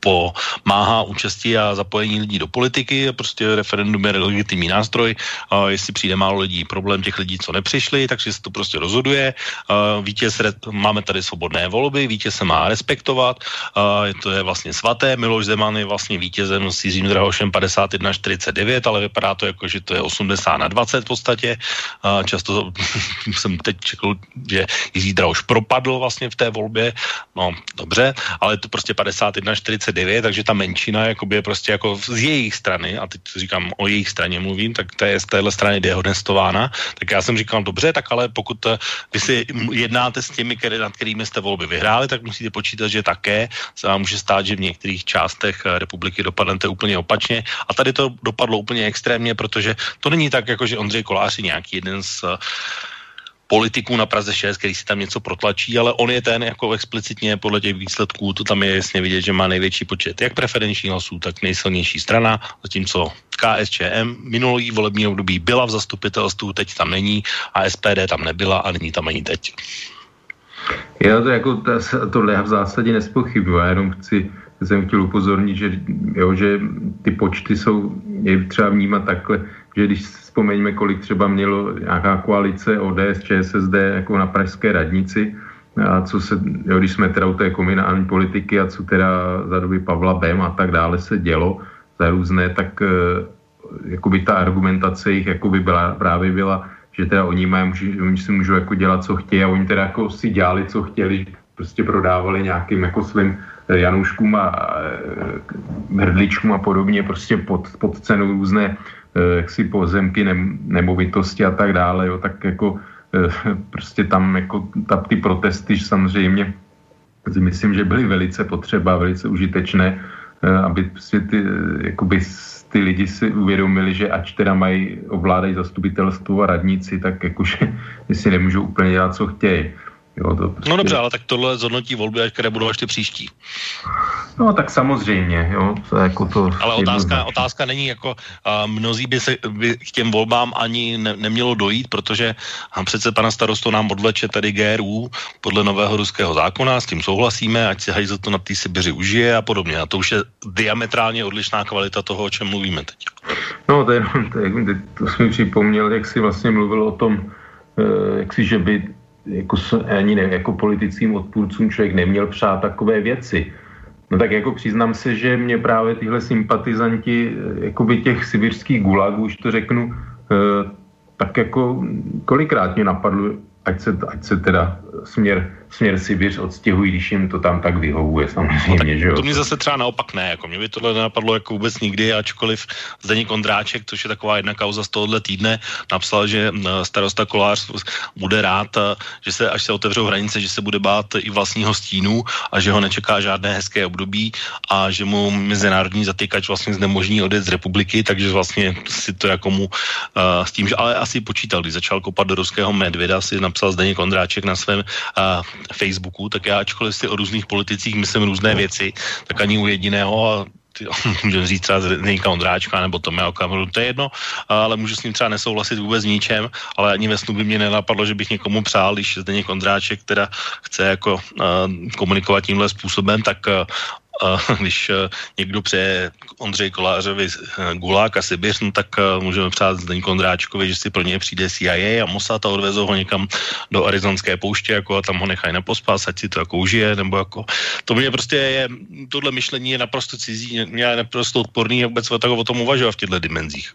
pomáhá účastí a zapojení lidí do politiky. Prostě referendum je legitimní nástroj. A jestli přijde málo lidí, problém těch lidí, co nepřišli, takže se to prostě rozhoduje. A vítěz, máme tady svobodné volby, vítěz se má respektovat. A to je vlastně svaté. Miloš Zeman je vlastně vítězem s Jiřím Drahošem 51-49, ale vypadá to jako, že to je 80 na 20 v podstatě. A často jsem teď čekal, že Jiří Drahoš propadl vlastně v té volbě. No, dobře, ale to prostě 51-49, takže ta menšina jakoby je prostě jako z jejich strany, a teď říkám o jejich straně mluvím, tak to je z téhle strany dehonestována, tak já jsem říkal, dobře, tak ale pokud eh, vy si jednáte s těmi, které, nad kterými jste volby vyhráli, tak musíte počítat, že také se vám může stát, že v některých částech eh, republiky dopadnete úplně opačně. A tady to dopadlo úplně extrémně, protože to není tak, jako že Ondřej Kolář je nějaký jeden z politiků na Praze 6, který si tam něco protlačí, ale on je ten jako explicitně podle těch výsledků, to tam je jasně vidět, že má největší počet jak preferenčních hlasů, tak nejsilnější strana, zatímco KSČM minulý volební období byla v zastupitelstvu, teď tam není a SPD tam nebyla a není tam ani teď. Já to jako tohle já v zásadě nespochybuji, já jenom chci jsem chtěl upozornit, že, jo, že ty počty jsou, je třeba vnímat takhle, že když vzpomeňme, kolik třeba mělo nějaká koalice ODS, ČSSD jako na pražské radnici, a co se, jo, když jsme teda u té komunální politiky a co teda za doby Pavla Bem a tak dále se dělo za různé, tak e, jakoby ta argumentace jich jakoby byla, právě byla, že teda oni, mají, oni si můžou jako dělat, co chtějí a oni teda jako si dělali, co chtěli, prostě prodávali nějakým jako svým Janouškům a hrdličkům a podobně prostě pod, pod cenu různé Eh, jaksi pozemky, nemovitosti a tak dále, jo, tak jako eh, prostě tam jako ta, ty protesty samozřejmě si myslím, že byly velice potřeba, velice užitečné, eh, aby prostě ty, jakoby ty lidi si uvědomili, že ač teda mají, ovládají zastupitelstvo a radníci, tak jakože si nemůžou úplně dělat, co chtějí. Jo, to prostě... No dobře, ale tak tohle zhodnotí volby, které budou až ty příští. No tak samozřejmě, jo, to je jako to... Ale otázka, otázka není jako, a mnozí by se by k těm volbám ani ne, nemělo dojít, protože a přece pana starostu nám odvleče tady GRU podle nového ruského zákona, s tím souhlasíme, ať si hajzl to na té Sibiři užije a podobně. A to už je diametrálně odlišná kvalita toho, o čem mluvíme teď. No to, je, to, je, to jsem mi připomněl, jak si vlastně mluvil o tom, eh, jak si, že by jako, ani ne, jako politickým odpůrcům člověk neměl přát takové věci. No tak jako přiznám se, že mě právě tyhle sympatizanti eh, jakoby těch sibirských gulagů, už to řeknu, eh, tak jako kolikrát mě napadlo, ať se, ať se teda směr, směr Sibiř odstěhují, když jim to tam tak vyhovuje samozřejmě. No, že jo? To mě zase třeba naopak ne, jako mě by tohle nenapadlo jako vůbec nikdy, ačkoliv Zdeněk Kondráček, což je taková jedna kauza z tohohle týdne, napsal, že starosta Kolář bude rád, že se, až se otevřou hranice, že se bude bát i vlastního stínu a že ho nečeká žádné hezké období a že mu mezinárodní zatýkač vlastně znemožní odjet z republiky, takže vlastně si to jako mu uh, s tím, že ale asi počítal, když začal kopat do ruského medvěda, si napsal Zdeněk Kondráček na svém uh, Facebooku, tak já ačkoliv si o různých politicích myslím různé věci, tak ani u jediného můžeme říct třeba Zdeňka Ondráčka nebo Tomea Okamuru, to je jedno, ale můžu s ním třeba nesouhlasit vůbec ničem, ale ani ve snu by mě nenapadlo, že bych někomu přál, když Zdeněk Ondráček teda chce jako uh, komunikovat tímhle způsobem, tak uh, když někdo přeje Ondřej Kolářovi Gulák a Sibiř, no tak můžeme přát Zdeň Kondráčkovi, že si pro ně přijde CIA a Mossad a odvezou ho někam do arizonské pouště jako a tam ho nechají na pospas, ať si to jako užije, nebo jako to mě prostě je, tohle myšlení je naprosto cizí, mě je naprosto odporný a vůbec o tom uvažovat v těchto dimenzích.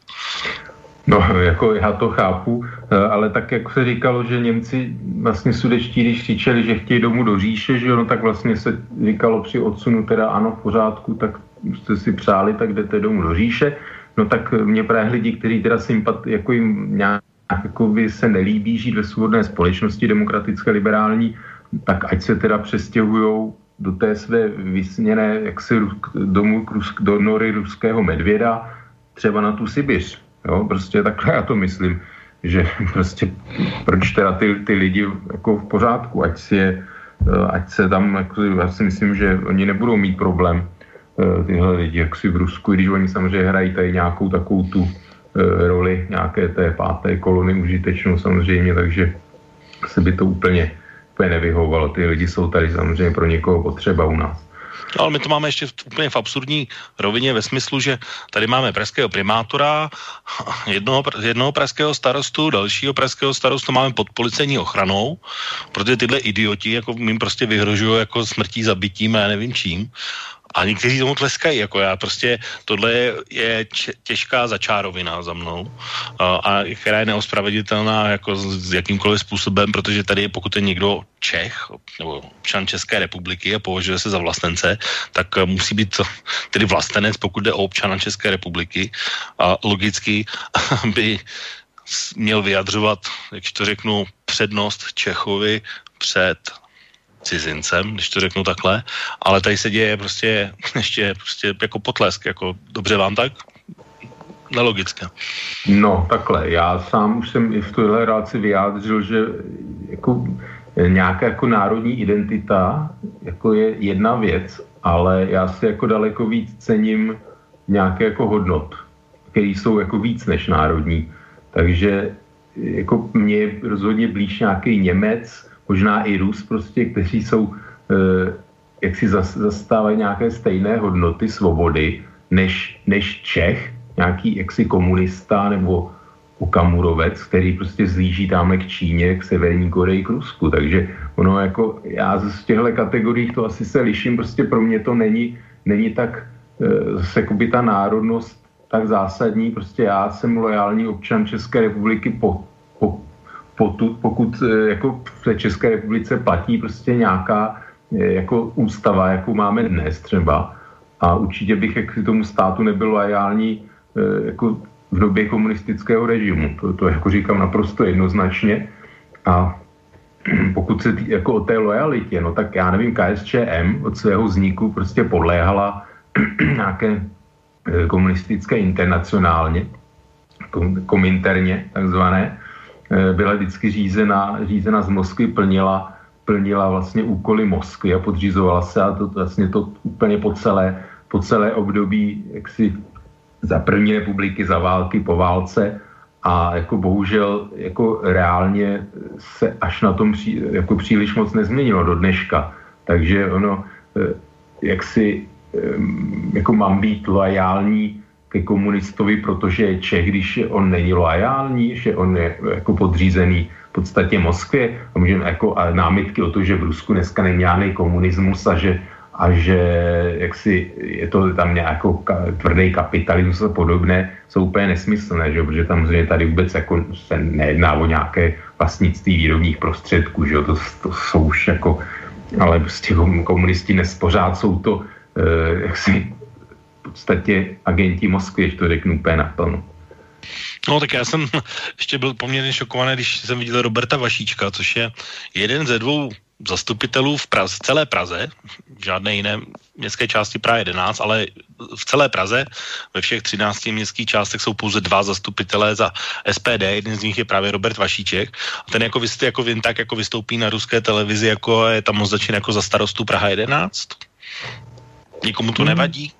No, jako já to chápu, eh, ale tak jak se říkalo, že Němci vlastně sudečtí, když křičeli, že chtějí domů do říše, že ono tak vlastně se říkalo při odsunu teda ano, v pořádku, tak jste si přáli, tak jdete domů do říše. No tak mě právě lidi, kteří teda sympat, jako jim nějak jako by se nelíbí žít ve svobodné společnosti demokratické, liberální, tak ať se teda přestěhují do té své vysněné jaksi domů do nory ruského medvěda, třeba na tu Sibiř Jo, prostě takhle já to myslím, že prostě proč teda ty, ty lidi jako v pořádku, ať si je, eh, ať se tam, jako, já si myslím, že oni nebudou mít problém eh, tyhle lidi, jak si v Rusku, když oni samozřejmě hrají tady nějakou takovou tu eh, roli nějaké té páté kolony užitečnou samozřejmě, takže se by to úplně, úplně nevyhovovalo. Ty lidi jsou tady samozřejmě pro někoho potřeba u nás. No, ale my to máme ještě v, úplně v absurdní rovině ve smyslu, že tady máme pražského primátora, jednoho, jednoho pražského starostu, dalšího pražského starostu máme pod policejní ochranou, protože tyhle idioti jako jim prostě vyhrožují jako smrtí, zabitím a já nevím čím. A někteří tomu tleskají, jako já prostě, tohle je, těžká začárovina za mnou, a, a která je neospraveditelná jako s jakýmkoliv způsobem, protože tady pokud je někdo Čech, nebo občan České republiky a považuje se za vlastence, tak musí být tedy vlastenec, pokud jde o občana České republiky. A logicky by měl vyjadřovat, jak to řeknu, přednost Čechovi před cizincem, když to řeknu takhle, ale tady se děje prostě ještě prostě jako potlesk, jako dobře vám tak? Nelogické. No, takhle. Já sám už jsem i v téhle relaci vyjádřil, že jako nějaká jako národní identita jako je jedna věc, ale já si jako daleko víc cením nějaké jako hodnot, které jsou jako víc než národní. Takže jako mě rozhodně blíž nějaký Němec, možná i Rus prostě, kteří jsou, eh, jak si zastávají nějaké stejné hodnoty svobody, než, než Čech, nějaký jaksi komunista nebo ukamurovec, který prostě zlíží tamhle k Číně, k Severní Koreji, k Rusku. Takže ono jako, já z těchto kategorií to asi se liším, prostě pro mě to není, není tak eh, zase jako by ta národnost tak zásadní, prostě já jsem lojální občan České republiky po, potud, pokud eh, jako v České republice platí prostě nějaká eh, jako ústava, jakou máme dnes třeba. A určitě bych jak tomu státu nebyl lojální eh, jako v době komunistického režimu. To, to jako říkám naprosto jednoznačně. A pokud se tý, jako o té lojalitě, no tak já nevím, KSČM od svého vzniku prostě podléhala nějaké komunistické internacionálně, kominterně takzvané, byla vždycky řízena, řízena z Moskvy, plnila, plnila vlastně úkoly Moskvy a podřízovala se a to vlastně to úplně po celé, po celé období jaksi za první republiky, za války, po válce a jako bohužel jako reálně se až na tom pří, jako příliš moc nezměnilo do dneška. Takže ono, eh, jak si jako mám být loajální ke komunistovi, protože Čech, když on není loajální, že on je jako podřízený v podstatě Moskvě a můžeme jako a námitky o to, že v Rusku dneska není žádný komunismus a že, a že jaksi je to tam nějakou ka, tvrdý kapitalismus a podobné, jsou úplně nesmyslné, že? protože tam tady vůbec jako se nejedná o nějaké vlastnictví výrobních prostředků, že? To, to jsou už jako, ale prostě komunisti dnes pořád jsou to eh, jaksi podstatě agenti Moskvy, když to řeknu úplně naplno. No tak já jsem ještě byl poměrně šokovaný, když jsem viděl Roberta Vašíčka, což je jeden ze dvou zastupitelů v Praze, celé Praze, v žádné jiné městské části Praha 11, ale v celé Praze, ve všech 13 městských částech jsou pouze dva zastupitelé za SPD, jeden z nich je právě Robert Vašíček a ten jako, vystý, jako vím, tak jako vystoupí na ruské televizi, jako je tam označen jako za starostu Praha 11. Nikomu to nevadí?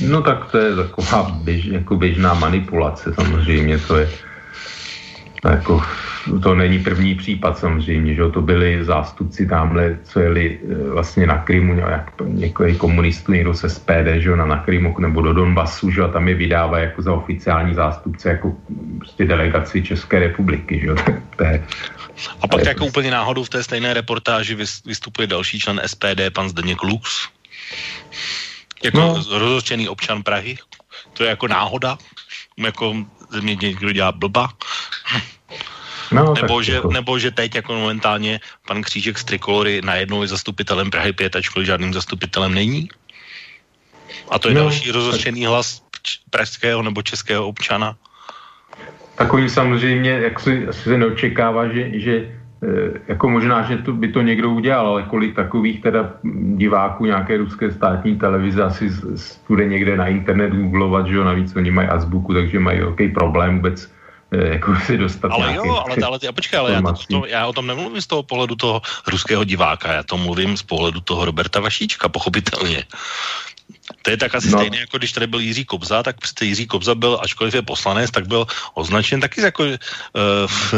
No tak to je taková běž, jako běžná manipulace samozřejmě, to je. jako, to není první případ samozřejmě, že to byli zástupci tamhle, co jeli e, vlastně na Krymu, jak několik komunistů, někdo se SPD, že na, na Krymu nebo do Donbasu, že a tam je vydává jako za oficiální zástupce jako prostě delegaci České republiky, že to je, a pak jako úplně náhodou v té stejné reportáži vystupuje další člen SPD, pan Zdeněk Lux. Jako no. rozhořčený občan Prahy. To je jako náhoda. Jako ze mě někdo dělá blba. No, nebo, že, jako... nebo že teď jako momentálně pan Křížek z Trikolory najednou je zastupitelem Prahy 5, ačkoliv žádným zastupitelem není. A to je no, další rozhořčený tak... hlas pražského nebo českého občana. Takový samozřejmě, jak si, se neočekává, že, že jako možná, že to, by to někdo udělal, ale kolik takových teda diváků nějaké ruské státní televize asi bude někde na internet googlovat, že jo, navíc oni mají azbuku, takže mají velký problém vůbec eh, jako si dostat Ale jo, ale, ale, ale počkej, ale já, to, to, já o tom nemluvím z toho pohledu toho ruského diváka, já to mluvím z pohledu toho Roberta Vašíčka, pochopitelně. To je tak asi no. stejné, jako když tady byl Jiří Kobza, tak přece Jiří Kobza byl, ačkoliv je poslanec, tak byl označen taky jako uh, v,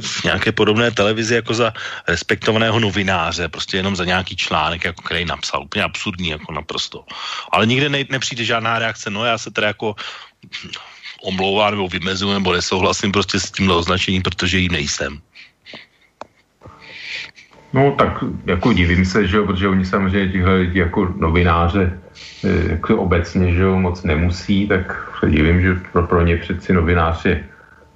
v nějaké podobné televizi jako za respektovaného novináře, prostě jenom za nějaký článek, jako který napsal. Úplně absurdní, jako naprosto. Ale nikde ne, nepřijde žádná reakce, no já se teda jako omlouvám nebo vymezuju nebo nesouhlasím prostě s tímhle označením, protože jí nejsem. No tak jako divím se, že jo, protože oni samozřejmě tihle lidi jako novináře eh, jako obecně, že jo, moc nemusí, tak se divím, že pro, pro ně přeci novinář je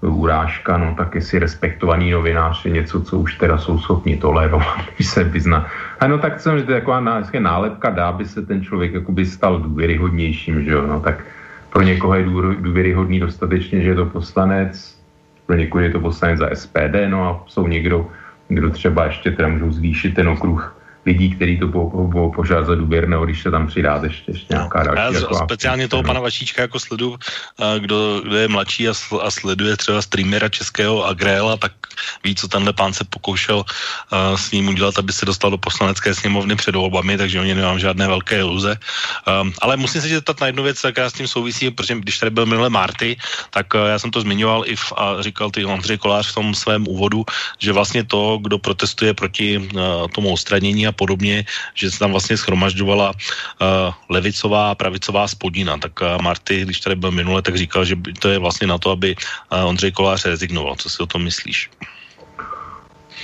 urážka, no tak jestli respektovaný novinář je něco, co už teda jsou schopni tolerovat, když se vyzná. A no tak jsem, že to je taková nálepka, dá by se ten člověk jakoby stal důvěryhodnějším, že jo, no tak pro někoho je důvěryhodný dostatečně, že je to poslanec, pro někoho je to poslanec za SPD, no a jsou někdo, kdo třeba ještě teda můžou zvýšit ten okruh lidí, kteří to po, po, za důvěrného, když se tam přidá ještě, ještě nějaká další. Já jako speciálně toho pana Vašíčka jako sledu, kdo, kdo je mladší a, sl, a sleduje třeba streamera českého Agrela, tak ví, co tenhle pán se pokoušel uh, s ním udělat, aby se dostal do poslanecké sněmovny před volbami, takže o ně nemám žádné velké iluze. Um, ale musím se zeptat na jednu věc, jaká s tím souvisí, protože když tady byl minule Marty, tak uh, já jsem to zmiňoval i v, a říkal ty Ondřej Kolář v tom svém úvodu, že vlastně to, kdo protestuje proti uh, tomu odstranění a podobně, že se tam vlastně schromažďovala uh, levicová a pravicová spodina. Tak uh, Marty, když tady byl minule, tak říkal, že to je vlastně na to, aby uh, Ondřej Kolář rezignoval. Co si o tom myslíš?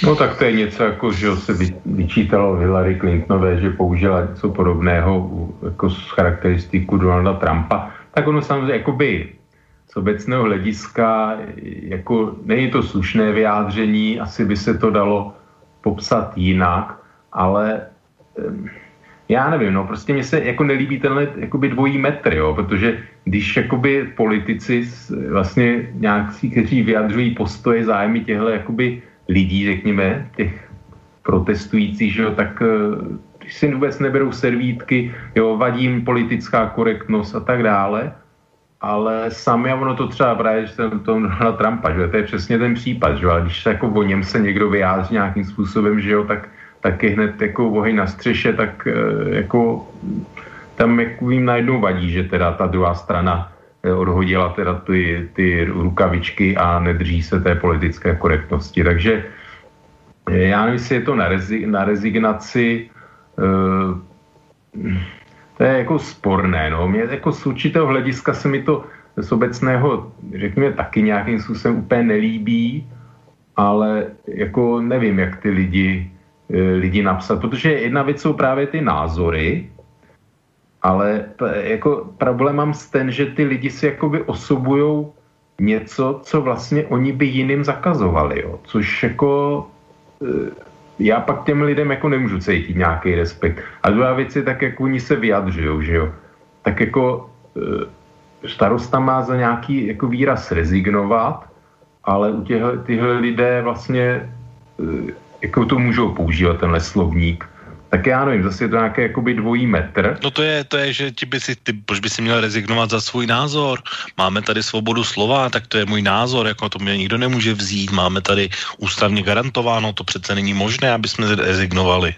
No tak to je něco jako, že se vyčítalo Hillary Clintonové, že použila něco podobného jako z charakteristiku Donalda Trumpa. Tak ono samozřejmě jakoby z obecného hlediska, jako není to slušné vyjádření, asi by se to dalo popsat jinak, ale já nevím, no prostě mně se jako nelíbí tenhle jakoby dvojí metr, jo, protože když jakoby politici vlastně nějaký, kteří vyjadřují postoje zájmy těchto jakoby lidí, řekněme, těch protestujících, že jo, tak eh, když si vůbec neberou servítky, jo, vadí jim politická korektnost a tak dále, ale sami, a ono to třeba právě, že jsem to na Trumpa, že to je přesně ten případ, že jo, ale když se jako o něm se někdo vyjádří nějakým způsobem, že jo, tak taky hned jako oheň na střeše, tak eh, jako tam jako jim najednou vadí, že teda ta druhá strana eh, odhodila teda ty, ty rukavičky a nedrží se té politické korektnosti. Takže eh, já nevím, jestli je to na, rezi, na rezignaci, to je jako sporné. No. Mě jako z určitého hlediska se mi to z obecného, řekněme, taky nějakým způsobem úplně nelíbí, ale jako nevím, jak ty lidi lidi napsat, protože jedna věc jsou právě ty názory, ale jako problém mám s ten, že ty lidi si jakoby osobujou něco, co vlastně oni by jiným zakazovali, jo. což jako e, já pak těm lidem jako nemůžu cítit nějaký respekt. A druhá věc je tak, jak oni se vyjadřují, že jo. Tak jako e, starosta má za nějaký jako výraz rezignovat, ale u těchto tyhle lidé vlastně jako to můžou používat tenhle slovník, tak já nevím, zase je to nějaký jakoby dvojí metr. No to je, to je, že ti by si, ty, proč by si měl rezignovat za svůj názor? Máme tady svobodu slova, tak to je můj názor, jako to mě nikdo nemůže vzít, máme tady ústavně garantováno, to přece není možné, aby jsme rezignovali.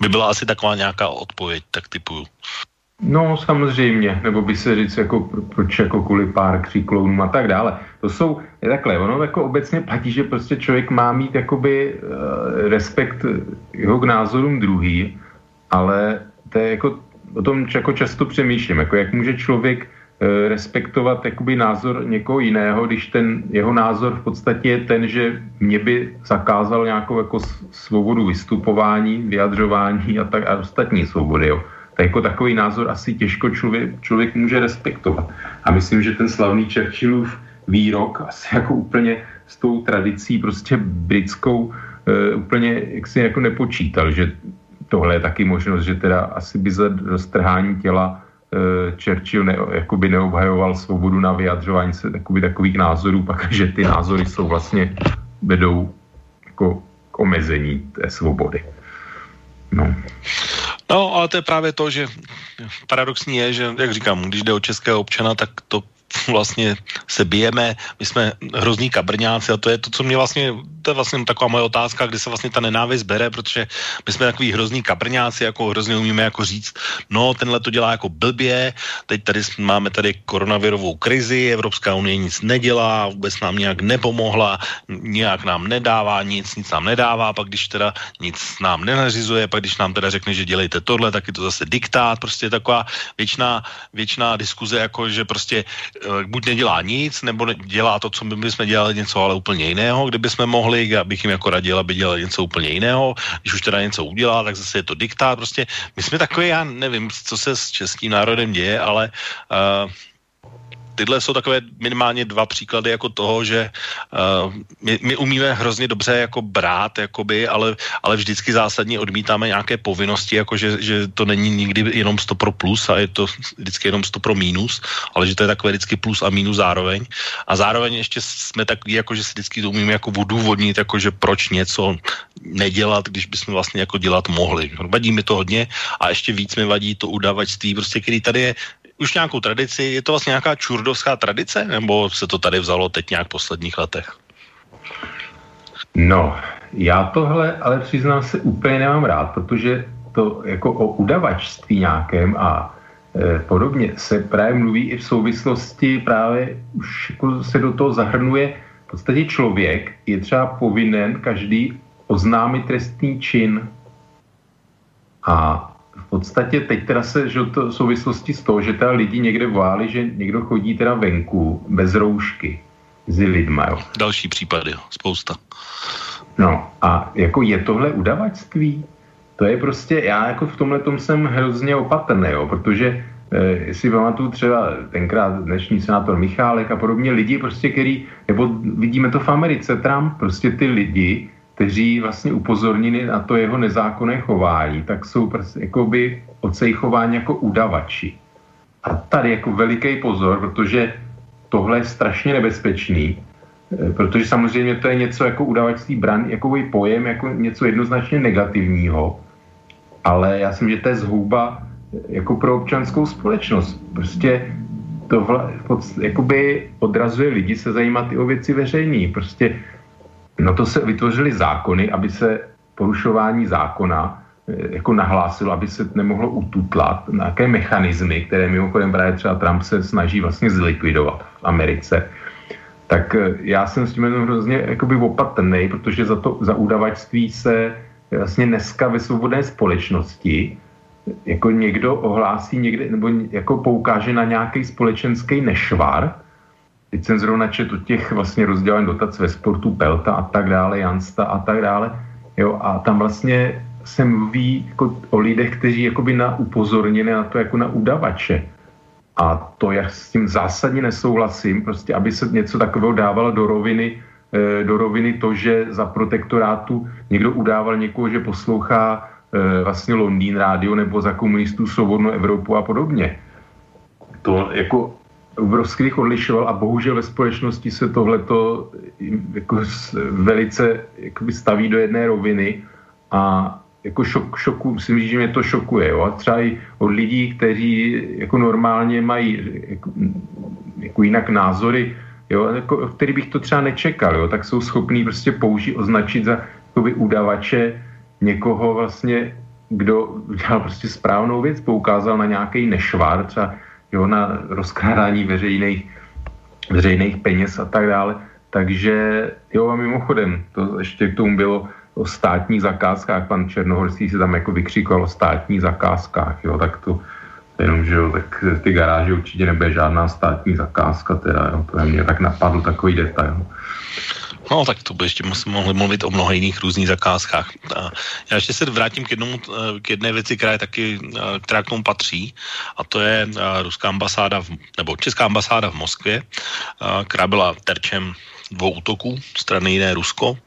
By byla asi taková nějaká odpověď, tak typuju. No samozřejmě, nebo by se říct, jako, proč jako kvůli pár kříklounům a tak dále. To jsou, je takhle, ono jako obecně platí, že prostě člověk má mít jakoby uh, respekt jeho k názorům druhý, ale to je jako, o tom jako často přemýšlím, jako jak může člověk uh, respektovat jakoby názor někoho jiného, když ten jeho názor v podstatě je ten, že mě by zakázal nějakou jako svobodu vystupování, vyjadřování a tak a ostatní svobody, jo tak jako takový názor asi těžko člověk, člověk může respektovat. A myslím, že ten slavný Churchillův výrok asi jako úplně s tou tradicí prostě britskou uh, úplně jak si jako nepočítal, že tohle je taky možnost, že teda asi by za roztrhání těla uh, Churchill ne, jakoby neobhajoval svobodu na vyjadřování se jakoby takových názorů, pak že ty názory jsou vlastně vedou jako k omezení té svobody. No. No, ale to je právě to, že paradoxní je, že, jak říkám, když jde o českého občana, tak to vlastně se bijeme, my jsme hrozní kabrňáci a to je to, co mě vlastně, to je vlastně taková moje otázka, kde se vlastně ta nenávist bere, protože my jsme takový hrozní kabrňáci, jako hrozně umíme jako říct, no tenhle to dělá jako blbě, teď tady máme tady koronavirovou krizi, Evropská unie nic nedělá, vůbec nám nějak nepomohla, nějak nám nedává nic, nic nám nedává, pak když teda nic nám nenařizuje, pak když nám teda řekne, že dělejte tohle, tak je to zase diktát, prostě taková věčná, věčná diskuze, jako že prostě buď nedělá nic, nebo dělá to, co my bychom dělali něco ale úplně jiného, kdyby jsme mohli, já bych jim jako radil, aby dělali něco úplně jiného, když už teda něco udělá, tak zase je to diktát, prostě my jsme takový, já nevím, co se s českým národem děje, ale uh, tyhle jsou takové minimálně dva příklady jako toho, že uh, my, my umíme hrozně dobře jako brát, jakoby, ale, ale vždycky zásadně odmítáme nějaké povinnosti, jako že, že to není nikdy jenom 100 pro plus a je to vždycky jenom 100 pro minus, ale že to je takové vždycky plus a minus zároveň. A zároveň ještě jsme takový, jako že si vždycky to umíme jako odůvodnit, jako že proč něco nedělat, když bychom vlastně jako dělat mohli. Vadí mi to hodně a ještě víc mi vadí to udavačství, prostě který tady je už nějakou tradici. Je to vlastně nějaká čurdovská tradice, nebo se to tady vzalo teď nějak v posledních letech? No, já tohle ale přiznám se úplně nemám rád, protože to jako o udavačství nějakém a e, podobně se právě mluví i v souvislosti právě už jako se do toho zahrnuje v podstatě člověk je třeba povinen každý oznámit trestný čin a podstatě teď teda se, že to v souvislosti s toho, že teda lidi někde váli, že někdo chodí teda venku bez roušky mezi lidma, jo. Další případy, spousta. No a jako je tohle udavačství? To je prostě, já jako v tomhle tom jsem hrozně opatrný, jo, protože eh, si pamatuju třeba tenkrát dnešní senátor Michálek a podobně lidi prostě, který, nebo vidíme to v Americe, Trump, prostě ty lidi, kteří vlastně upozornili na to jeho nezákonné chování, tak jsou prostě jakoby ocejchováni jako udavači. A tady jako veliký pozor, protože tohle je strašně nebezpečný, eh, protože samozřejmě to je něco jako udavačství bran, jako pojem, jako něco jednoznačně negativního, ale já si myslím, že to je zhouba eh, jako pro občanskou společnost. Prostě to vla, jakoby odrazuje lidi se zajímat i o věci veřejný. Prostě No to se vytvořily zákony, aby se porušování zákona eh, jako nahlásilo, aby se nemohlo ututlat, nějaké mechanismy, které mimochodem právě třeba Trump se snaží vlastně zlikvidovat v Americe. Tak eh, já jsem s tím jenom hrozně jakoby opatrný, protože za to, za udavačství se vlastně dneska ve svobodné společnosti jako někdo ohlásí někde, nebo jako poukáže na nějaký společenský nešvar, Teď jsem zrovna četl těch vlastně rozdělen dotac ve sportu Pelta a tak dále, Jansta a tak dále. Jo, a tam vlastně se mluví jako o lidech, kteří jakoby na upozorněné na to jako na udavače. A to já s tím zásadně nesouhlasím, prostě aby se něco takového dávalo do roviny, eh, do roviny to, že za protektorátu někdo udával někoho, že poslouchá eh, vlastně Londýn rádio nebo za komunistů Svobodnou Evropu a podobně. To jako obrovských odlišoval a bohužel ve společnosti se tohleto jako velice jakoby staví do jedné roviny a jako šok, šoku, myslím, že mě to šokuje. Jo? A třeba i od lidí, kteří jako normálně mají jako, jako jinak názory, jo? Jako, který bych to třeba nečekal, jo? tak jsou schopní prostě použít, označit za jakoby udavače někoho vlastně, kdo dělal prostě správnou věc, poukázal na nějaký nešvar, třeba jo, na rozkrádání veřejných, veřejných peněz a tak dále. Takže jo a mimochodem, to ještě k tomu bylo o státních zakázkách, pan Černohorský se tam jako vykřikoval o státních zakázkách, jo, tak to jenom, že jo, tak ty garáže určitě nebude žádná státní zakázka, teda, jo, to mě tak napadl takový detail. No, tak to by ještě mohli mluvit o mnoha jiných různých zakázkách. Já ještě se vrátím k, jednomu, k jedné věci, která je taky, která k tomu patří, a to je ruská ambasáda, v, nebo česká ambasáda v Moskvě, která byla terčem dvou útoků strany jiné Rusko.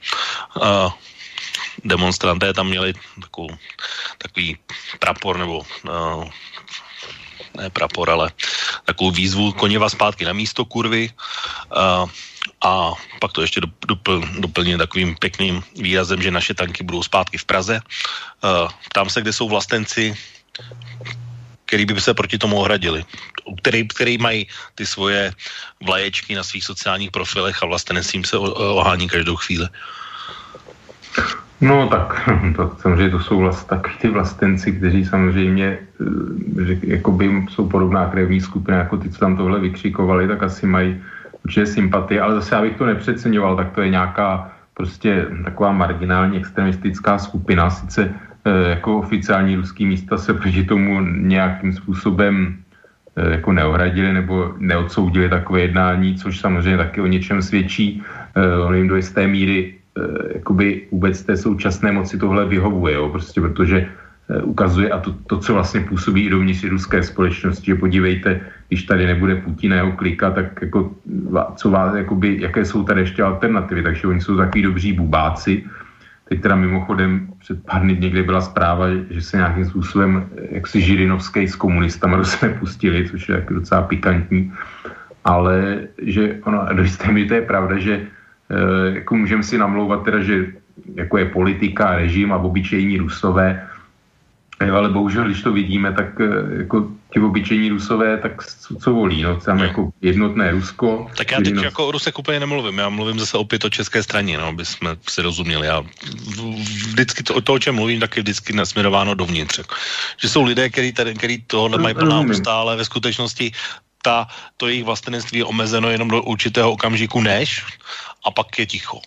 Demonstranté tam měli takovou, takový prapor nebo ne prapor, ale takovou výzvu koněva zpátky na místo kurvy. A pak to ještě dopl, doplnil takovým pěkným výrazem, že naše tanky budou zpátky v Praze. Uh, ptám se, kde jsou vlastenci, který by se proti tomu ohradili, který, který mají ty svoje vlaječky na svých sociálních profilech a vlastenecím se ohání každou chvíli. No tak, to, samozřejmě to jsou vlast, takový ty vlastenci, kteří samozřejmě eh, že, jakoby jsou podobná krevní skupina, jako ty, co tam tohle vykřikovali, tak asi mají určitě sympatie, ale zase abych to nepřeceňoval, tak to je nějaká prostě taková marginální extremistická skupina, sice e, jako oficiální ruský místa se proti tomu nějakým způsobem e, jako neohradili nebo neodsoudili takové jednání, což samozřejmě taky o něčem svědčí. E, on jim do jisté míry jakoby vůbec té současné moci tohle vyhovuje, jo, prostě protože Eh, ukazuje a to, to, co vlastně působí i dovnitř ruské společnosti, že podívejte, když tady nebude Putin a jeho klika, tak jako, co vás, jakoby, jaké jsou tady ještě alternativy, takže oni jsou takový dobří bubáci. Teď teda mimochodem před pár dny někde byla zpráva, že se nějakým způsobem eh, jak si Žirinovský s komunistama do sebe pustili, což je jako docela pikantní, ale že ono, do jisté to je pravda, že jako můžeme si namlouvat teda, že jako je politika, režim a obyčejní rusové, Jo, ale bohužel, když to vidíme, tak eh, jako ti obyčejní Rusové, tak co, co volí, no, tam no. jako jednotné Rusko. Tak já teď jako o Rusek úplně nemluvím, já mluvím zase opět o české straně, no, aby jsme si rozuměli. Já vždycky to, to o čem mluvím, tak je vždycky nasměrováno dovnitř. Že jsou lidé, kteří, tady, který tohle mají plná ústa, ale ve skutečnosti ta, to jejich vlastenectví je omezeno jenom do určitého okamžiku než a pak je ticho.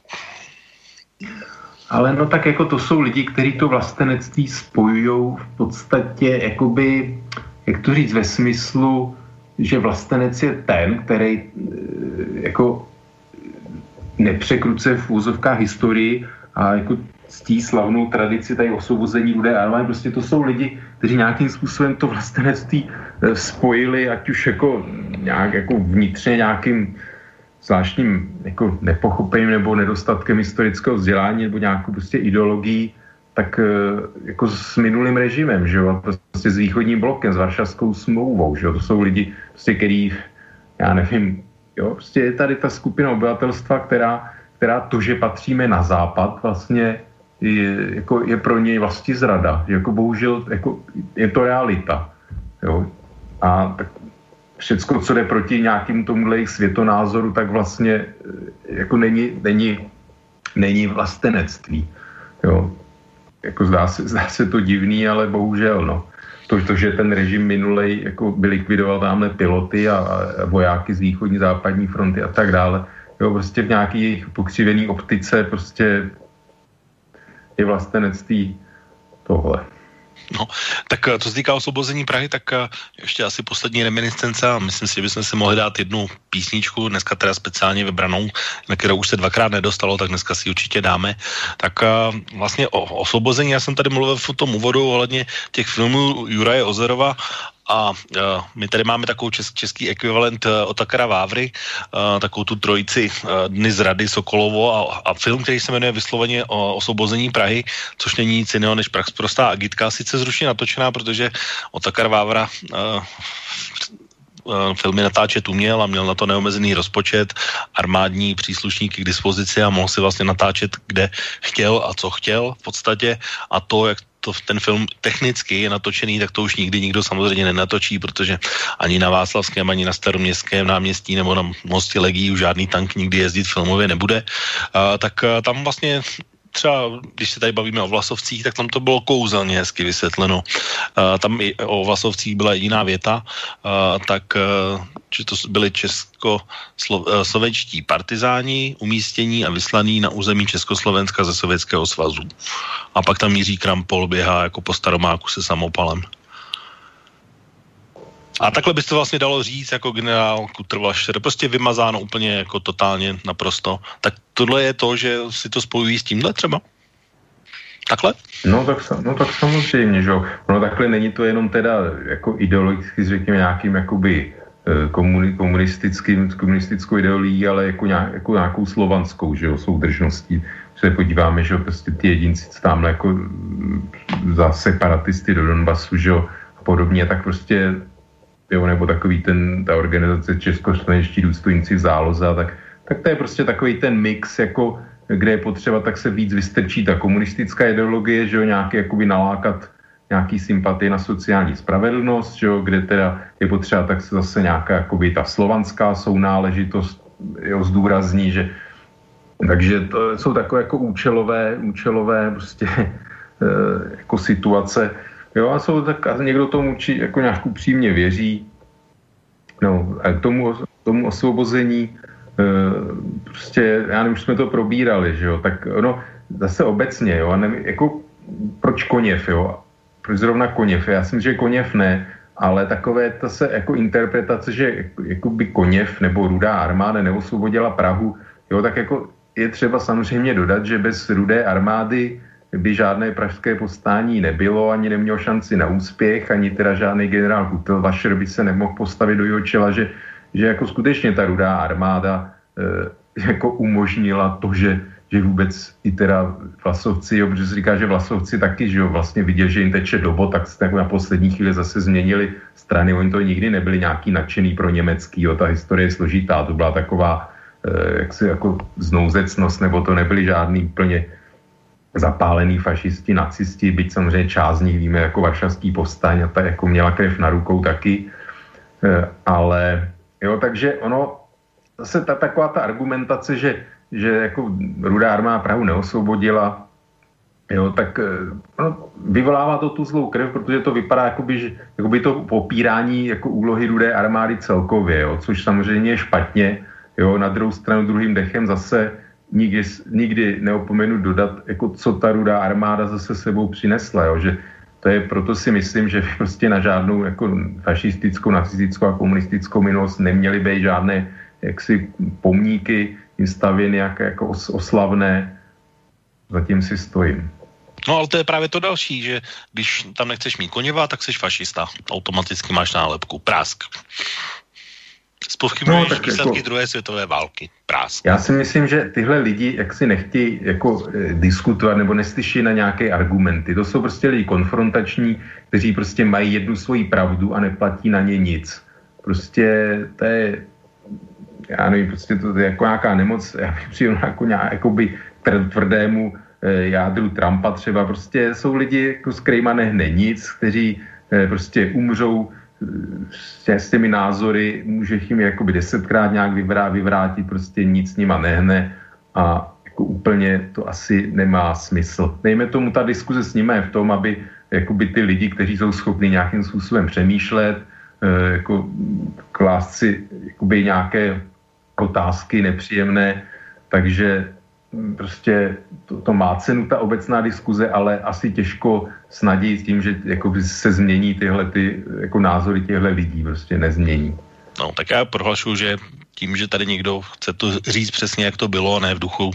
Ale no tak jako to jsou lidi, kteří to vlastenectví spojují v podstatě jakoby, jak to říct, ve smyslu, že vlastenec je ten, který eh, jako nepřekruce v úzovkách historii a jako ctí slavnou tradici tady osvobození bude armády. Prostě to jsou lidi, kteří nějakým způsobem to vlastenectví eh, spojili, ať už jako nějak jako vnitřně nějakým zvláštním jako nepochopením nebo nedostatkem historického vzdělání nebo nějakou prostě ideologií, tak eh, jako s minulým režimem, že jo, prostě s východním blokem, s Varšavskou smlouvou, že jo, to jsou lidi, prostě, který, já nevím, jo, prostě je tady ta skupina obyvatelstva, která, která to, že patříme na západ, vlastně je, jako je pro něj vlastně zrada, jako bohužel jako je to realita, jo, a tak všecko, co jde proti nějakým tomuhle jejich světonázoru, tak vlastně eh, jako není, není, není vlastenectví. Jo. Jako zdá se, zdá se to divný, ale bohužel, no. To, to že ten režim minulej jako by likvidoval tamhle piloty a, a vojáky z východní západní fronty a tak dále. Jo, prostě v nějaký pokřivený optice prostě je vlastenectví tohle. No, tak eh, co se týká osvobození Prahy, tak eh, ještě asi poslední reminiscence a myslím si, že bychom si mohli dát jednu písničku, dneska teda speciálně vybranou, na kterou už se dvakrát nedostalo, tak dneska si určitě dáme. Tak eh, vlastně o osvobození, já jsem tady mluvil v tom úvodu ohledně těch filmů Juraje Ozerova a uh, my tady máme takovou čes, český ekvivalent uh, Otakara Vávry, uh, takovou tu trojici Dny zrady Sokolovo a, a film, který se jmenuje vysloveně o osvobození Prahy, což není nic jiného než prax prostá agitka, sice zručně natočená, protože Otakar Vávra filmy natáčet uměl a měl na to neomezený rozpočet, armádní příslušníky k dispozici a mohl si vlastně natáčet, kde chtěl a co chtěl v podstatě a to, jak to, ten film technicky je natočený, tak to už nikdy nikdo samozřejmě nenatočí, protože ani na Václavském, ani na staroměstském náměstí nebo na Mosti Legii už žádný tank nikdy jezdit filmově nebude. Uh, tak uh, tam vlastně třeba, když se tady bavíme o Vlasovcích, tak tam to bylo kouzelně hezky vysvětleno. Tam i o Vlasovcích byla jediná věta, uh, tak uh, že to byli českoslovenští partizáni umístění a vyslaní na území Československa ze Sovětského svazu. A pak tam Jiří Krampol běhá jako po staromáku se samopalem. A takhle by se vlastně dalo říct jako generál Kutrvašer, prostě vymazáno úplně jako totálně naprosto. Tak tohle je to, že si to spojují s tímhle třeba? Takhle? No tak, no tak samozřejmě, že jo. No takhle není to jenom teda jako ideologicky, řekněme, nějakým jakoby komuni, komunistickým, komunistickou ideologií, ale jako, nějak, jako nějakou slovanskou, že jo, soudržností. Se podíváme, že jo, prostě ty jedinci tam jako mm, za separatisty do Donbasu, že jo, a podobně, tak prostě jo, nebo takový ten, ta organizace Českoslovenští důstojníci v záloze, tak, tak to je prostě takový ten mix, jako kde je potřeba, tak se víc vystrčí ta komunistická ideologie, že jo, nějaký jakoby nalákat nějaký sympatie na sociální spravedlnost, že jo, kde teda je potřeba tak se zase nějaká jakoby ta slovanská sounáležitost jo, zdůrazní, že takže to jsou takové jako účelové, účelové prostě e, jako situace, Jo, a jsou tak, a někdo tomu či, jako nějak upřímně věří. No, a k tomu, tomu osvobození, e, prostě, já nevím, už jsme to probírali, že jo, tak ono, zase obecně, jo, a nevím, jako, proč koněv, jo, proč zrovna koněv, já si myslím, že koněv ne, ale takové to se jako interpretace, že jako by koněv nebo rudá armáda neosvobodila Prahu, jo, tak jako je třeba samozřejmě dodat, že bez rudé armády by žádné pražské povstání nebylo, ani neměl šanci na úspěch, ani teda žádný generál Kutel Vašer by se nemohl postavit do jeho čela, že, že jako skutečně ta rudá armáda e, jako umožnila to, že, že vůbec i teda Vlasovci, jo, protože se říká, že Vlasovci taky, že jo, vlastně viděli, že jim teče dobo, tak se jako na poslední chvíli zase změnili strany, oni to nikdy nebyli nějaký nadšený pro německý, jo, ta historie je složitá, to byla taková e, jaksi jako znouzecnost, nebo to nebyly žádný úplně zapálený fašisti, nacisti, byť samozřejmě část z nich víme jako varšavský povstaň a ta jako měla krev na rukou taky, e, ale jo, takže ono, zase ta, taková ta argumentace, že, že jako rudá armáda Prahu neosvobodila, jo, tak e, no, vyvolává to tu zlou krev, protože to vypadá jakoby, že, jakoby to popírání jako úlohy rudé armády celkově, jo, což samozřejmě je špatně, jo, na druhou stranu druhým dechem zase nikdy, nikdy neopomenu dodat, jako co ta rudá armáda zase sebou přinesla, jo? že to je, proto si myslím, že prostě na žádnou jako fašistickou, nacistickou a komunistickou minulost neměly být žádné jaksi pomníky jim stavěny jak, jako os, oslavné. Zatím si stojím. No ale to je právě to další, že když tam nechceš mít koněva, tak jsi fašista. Automaticky máš nálepku. Prásk. Spovchybuješ no, výsledky jako, druhé světové války. Prásk. Já si myslím, že tyhle lidi jak si nechtějí jako e, diskutovat nebo neslyší na nějaké argumenty. To jsou prostě lidi konfrontační, kteří prostě mají jednu svoji pravdu a neplatí na ně nic. Prostě to je, já nevím, prostě to je jako nějaká nemoc, já bych přijel jako nějak, jakoby tvrdému e, jádru Trumpa třeba, prostě jsou lidi, jako s kterýma nehne nic, kteří e, prostě umřou s, těmi názory může jim jakoby desetkrát nějak vyvrát, vyvrátit, prostě nic s nima nehne a jako úplně to asi nemá smysl. Dejme tomu, ta diskuze s nimi je v tom, aby jakoby ty lidi, kteří jsou schopni nějakým způsobem přemýšlet, eh, jako klást si jakoby nějaké otázky nepříjemné, takže prostě to, to má cenu ta obecná diskuze, ale asi těžko s nadějí s tím, že jako se změní tyhle ty jako názory těchto lidí, prostě nezmění. No, tak já prohlašu, že tím, že tady někdo chce to říct přesně, jak to bylo, ne v duchu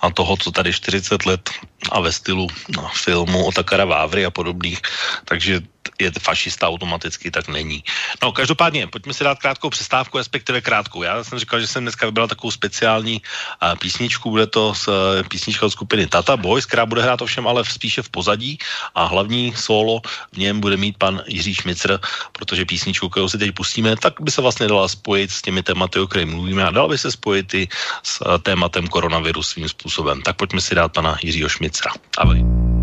a toho, co tady 40 let a ve stylu no, filmu o Takara Vávry a podobných, takže je fašista automaticky, tak není. No, každopádně, pojďme si dát krátkou přestávku, respektive krátkou. Já jsem říkal, že jsem dneska vybral takovou speciální uh, písničku, bude to z uh, písnička od skupiny Tata Boys, která bude hrát ovšem ale spíše v pozadí a hlavní solo v něm bude mít pan Jiří Šmicr, protože písničku, kterou si teď pustíme, tak by se vlastně dala spojit s těmi tématy, o kterých mluvíme a dala by se spojit i s uh, tématem koronaviru svým způsobem. Tak pojďme si dát pana Jiřího Šmicra. Ahoj.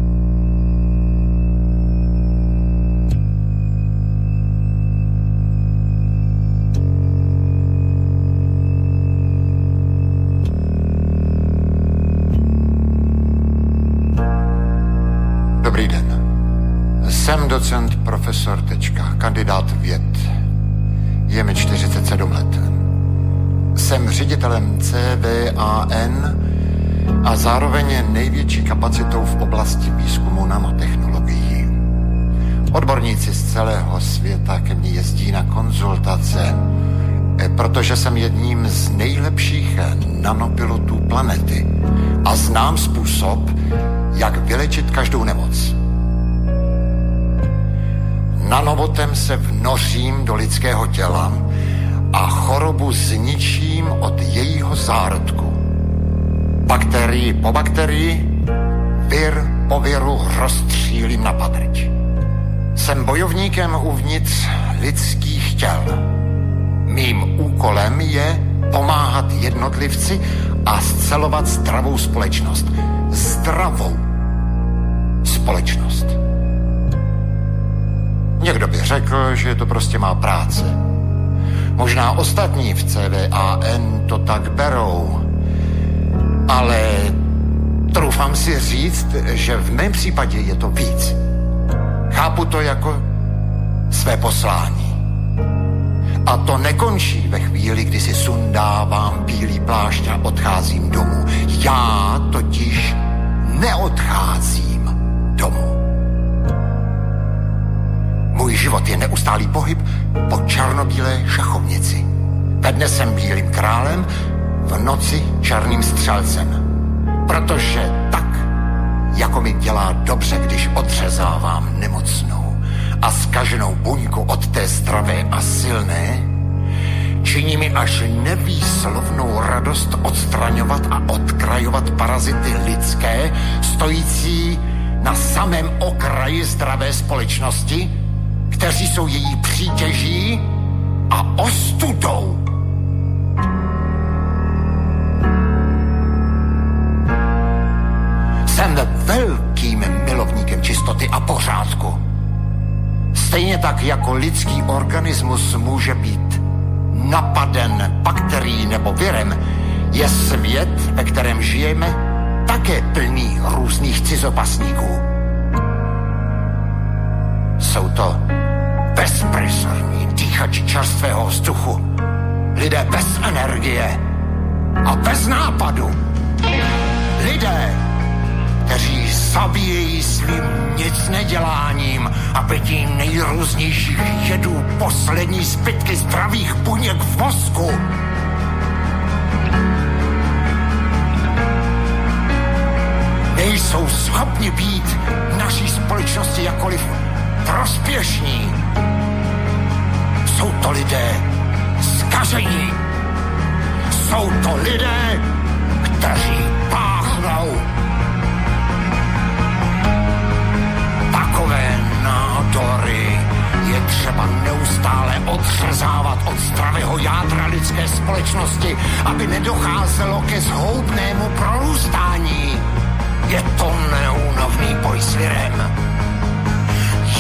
Scelovat zdravou společnost. Zdravou společnost. Někdo by řekl, že to prostě má práce. Možná ostatní v CVAN to tak berou, ale troufám si říct, že v mém případě je to víc. Chápu to jako své poslání. A to nekončí ve chvíli, kdy si sundávám bílý plášť a odcházím domů. Já totiž neodcházím domů. Můj život je neustálý pohyb po černobílé šachovnici. Ve dne jsem bílým králem, v noci černým střelcem. Protože tak, jako mi dělá dobře, když odřezávám nemocnou a skaženou buňku od té zdravé a silné, činí mi až nevýslovnou radost odstraňovat a odkrajovat parazity lidské, stojící na samém okraji zdravé společnosti, kteří jsou její přítěží a ostudou. Jsem velkým milovníkem čistoty a pořádku. Stejně tak jako lidský organismus může být napaden bakterií nebo virem, je svět, ve kterém žijeme, také plný různých cizopasníků. Jsou to bezpresorní dýchači čerstvého vzduchu, lidé bez energie a bez nápadu. Lidé, kteří zabíjejí svým nic neděláním a pitím nejrůznějších jedů poslední zbytky zdravých buněk v mozku. Nejsou schopni být naší společnosti jakoliv prospěšní. Jsou to lidé skažení. Jsou to lidé, kteří třeba neustále odřezávat od zdravého jádra lidské společnosti, aby nedocházelo ke zhoubnému prorůstání. Je to neúnovný boj s virem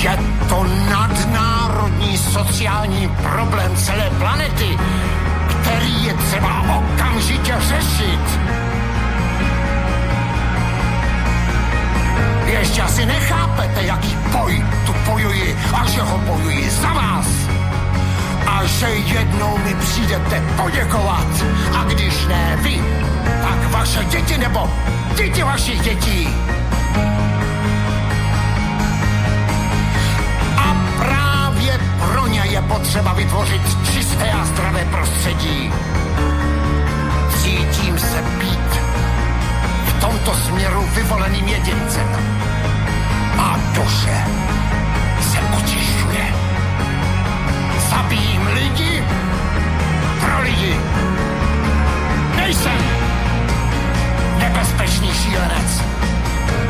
je to nadnárodní sociální problém celé planety, který je třeba okamžitě řešit. Ještě asi nechápete, jaký boj tu bojuji a že ho bojuji za vás. A že jednou mi přijdete poděkovat. A když ne vy, tak vaše děti nebo děti vašich dětí. je potřeba vytvořit čisté a zdravé prostředí. Cítím se být v tomto směru vyvoleným jedincem. Má duše se očišťuje. Zabijím lidi pro lidi. Nejsem nebezpečný šílenec,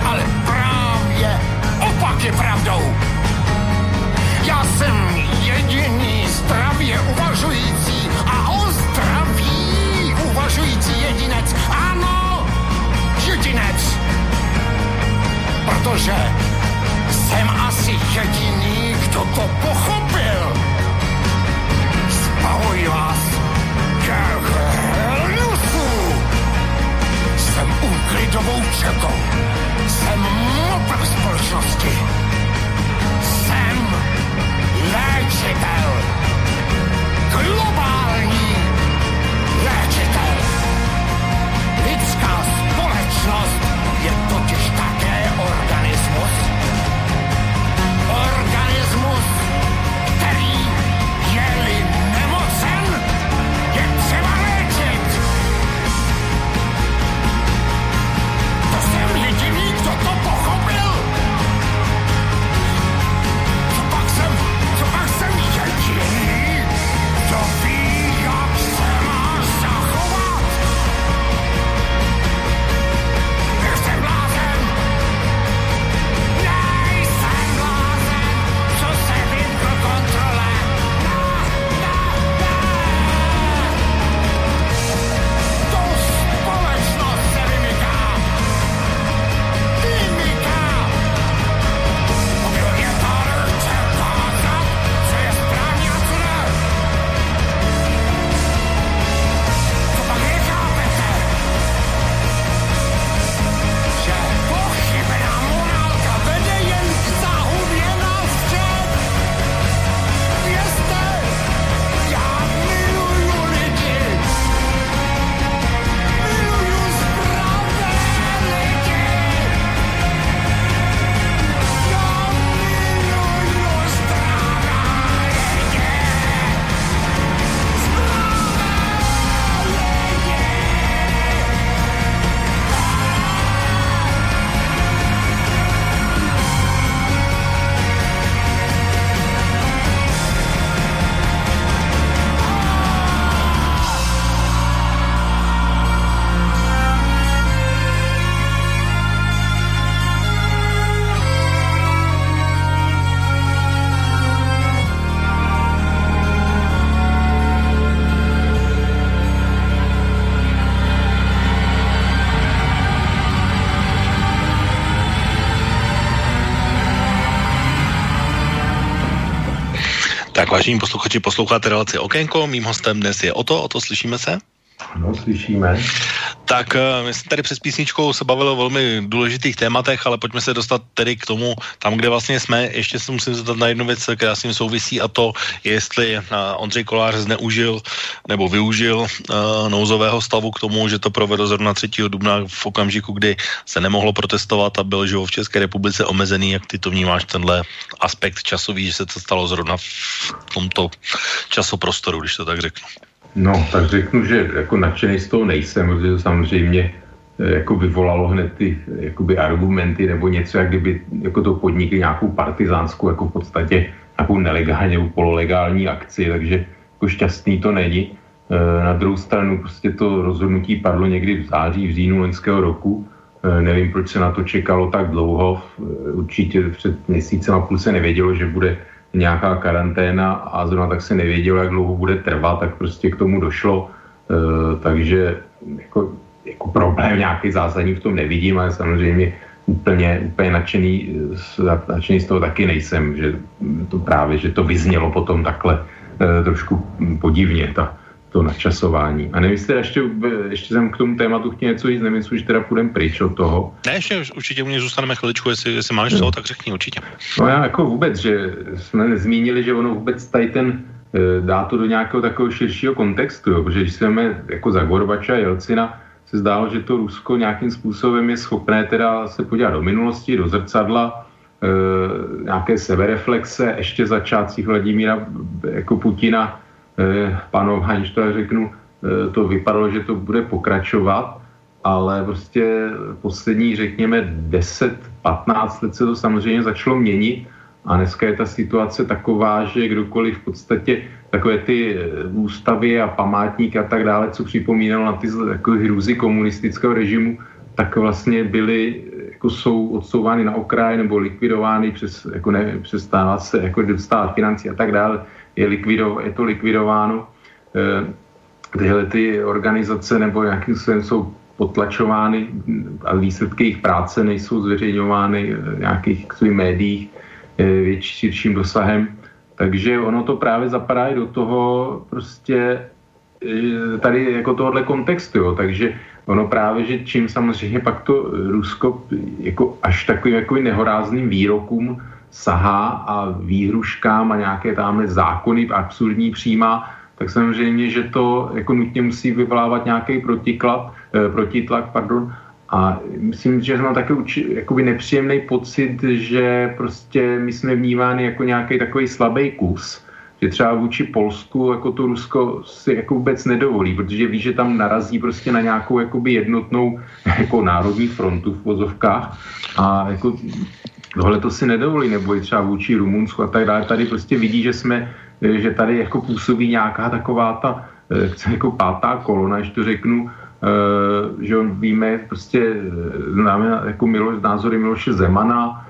ale právě opak je pravdou. Já jsem jediný zdravě uvažující a o zdraví uvažující jedinec. Ano, jedinec. Protože jsem asi jediný, kdo to pochopil. Zbavuji vás ke Jsem úklidovou četou. Jsem motor společnosti vážení posluchači, posloucháte relaci Okénko, mým hostem dnes je Oto, Oto, slyšíme se? No, slyšíme. Tak eh, my jsme tady před písničkou se bavili o velmi důležitých tématech, ale pojďme se dostat tedy k tomu, tam, kde vlastně jsme. Ještě se musím zeptat na jednu věc, která s tím souvisí a to, jestli eh, Ondřej Kolář zneužil nebo využil uh, nouzového stavu k tomu, že to provedl zrovna 3. dubna v okamžiku, kdy se nemohlo protestovat a byl živo v České republice omezený. Jak ty to vnímáš, tenhle aspekt časový, že se to stalo zrovna v tomto časoprostoru, když to tak řeknu? No, tak řeknu, že jako nadšený z toho nejsem, protože to samozřejmě eh, jako vyvolalo hned ty jakoby argumenty nebo něco, jak kdyby jako to podnikli nějakou partizánskou, jako v podstatě nějakou nelegální nebo pololegální akci, takže jako šťastný to není. Eh, na druhou stranu prostě to rozhodnutí padlo někdy v září, v říjnu loňského roku. Eh, nevím, proč se na to čekalo tak dlouho. Určitě před měsícem a půl se nevědělo, že bude nějaká karanténa a zrovna tak se nevědělo, jak dlouho bude trvat, tak prostě k tomu došlo. E, takže jako, jako problém nějaký zásadní v tom nevidím, ale samozřejmě úplně, úplně nadšený, nadšený z toho taky nejsem, že to právě, že to vyznělo potom takhle e, trošku podivně, ta, to načasování. A nevím, jestli ještě, ještě jsem k tomu tématu chtěl něco říct, nevím, jestli už teda půjdeme pryč od toho. Ne, ještě určitě u mě zůstaneme chviličku, jestli, jestli máš co, tak řekni určitě. No já jako vůbec, že jsme nezmínili, že ono vůbec tady ten eh, dá to do nějakého takového širšího kontextu, jo, protože když jsme jako za Gorbača Jelcina, se zdálo, že to Rusko nějakým způsobem je schopné teda se podívat do minulosti, do zrcadla, e, nějaké sebereflexe, ještě začátcích Vladimíra jako Putina, Eh, panování, když to řeknu, eh, to vypadalo, že to bude pokračovat, ale prostě poslední, řekněme, 10-15 let se to samozřejmě začalo měnit a dneska je ta situace taková, že kdokoliv v podstatě takové ty eh, ústavy a památníky a tak dále, co připomínalo na ty jako hrůzy komunistického režimu, tak vlastně byly, jako jsou odsouvány na okraj nebo likvidovány přes, jako ne, přestává se jako dostávat financí a tak dále je, likvido, je to likvidováno. Eh, tyhle ty organizace nebo nějakým způsobem jsou potlačovány a výsledky jejich práce nejsou zveřejňovány v nějakých médiích eh, větší, širším dosahem. Takže ono to právě zapadá i do toho prostě eh, tady jako tohohle kontextu, jo. takže ono právě, že čím samozřejmě pak to Rusko jako až takovým jako nehorázným výrokům sahá a výhruškám a nějaké tamhle zákony absurdní přijímá, tak samozřejmě, že to jako nutně musí vyvolávat nějaký protiklad, eh, protitlak, pardon, a myslím, že mám takový jakoby nepříjemný pocit, že prostě my jsme vnímáni jako nějaký takový slabý kus, že třeba vůči Polsku jako to Rusko si jako vůbec nedovolí, protože ví, že tam narazí prostě na nějakou jakoby jednotnou jako národní frontu v vozovkách. A jako tohle to si nedovolí, nebo i třeba vůči Rumunsku a tak dále. Tady prostě vidí, že jsme, že tady jako působí nějaká taková ta eh, jako pátá kolona, když to řeknu, eh, že on víme, prostě eh, známe jako Milo, názory Miloše Zemana,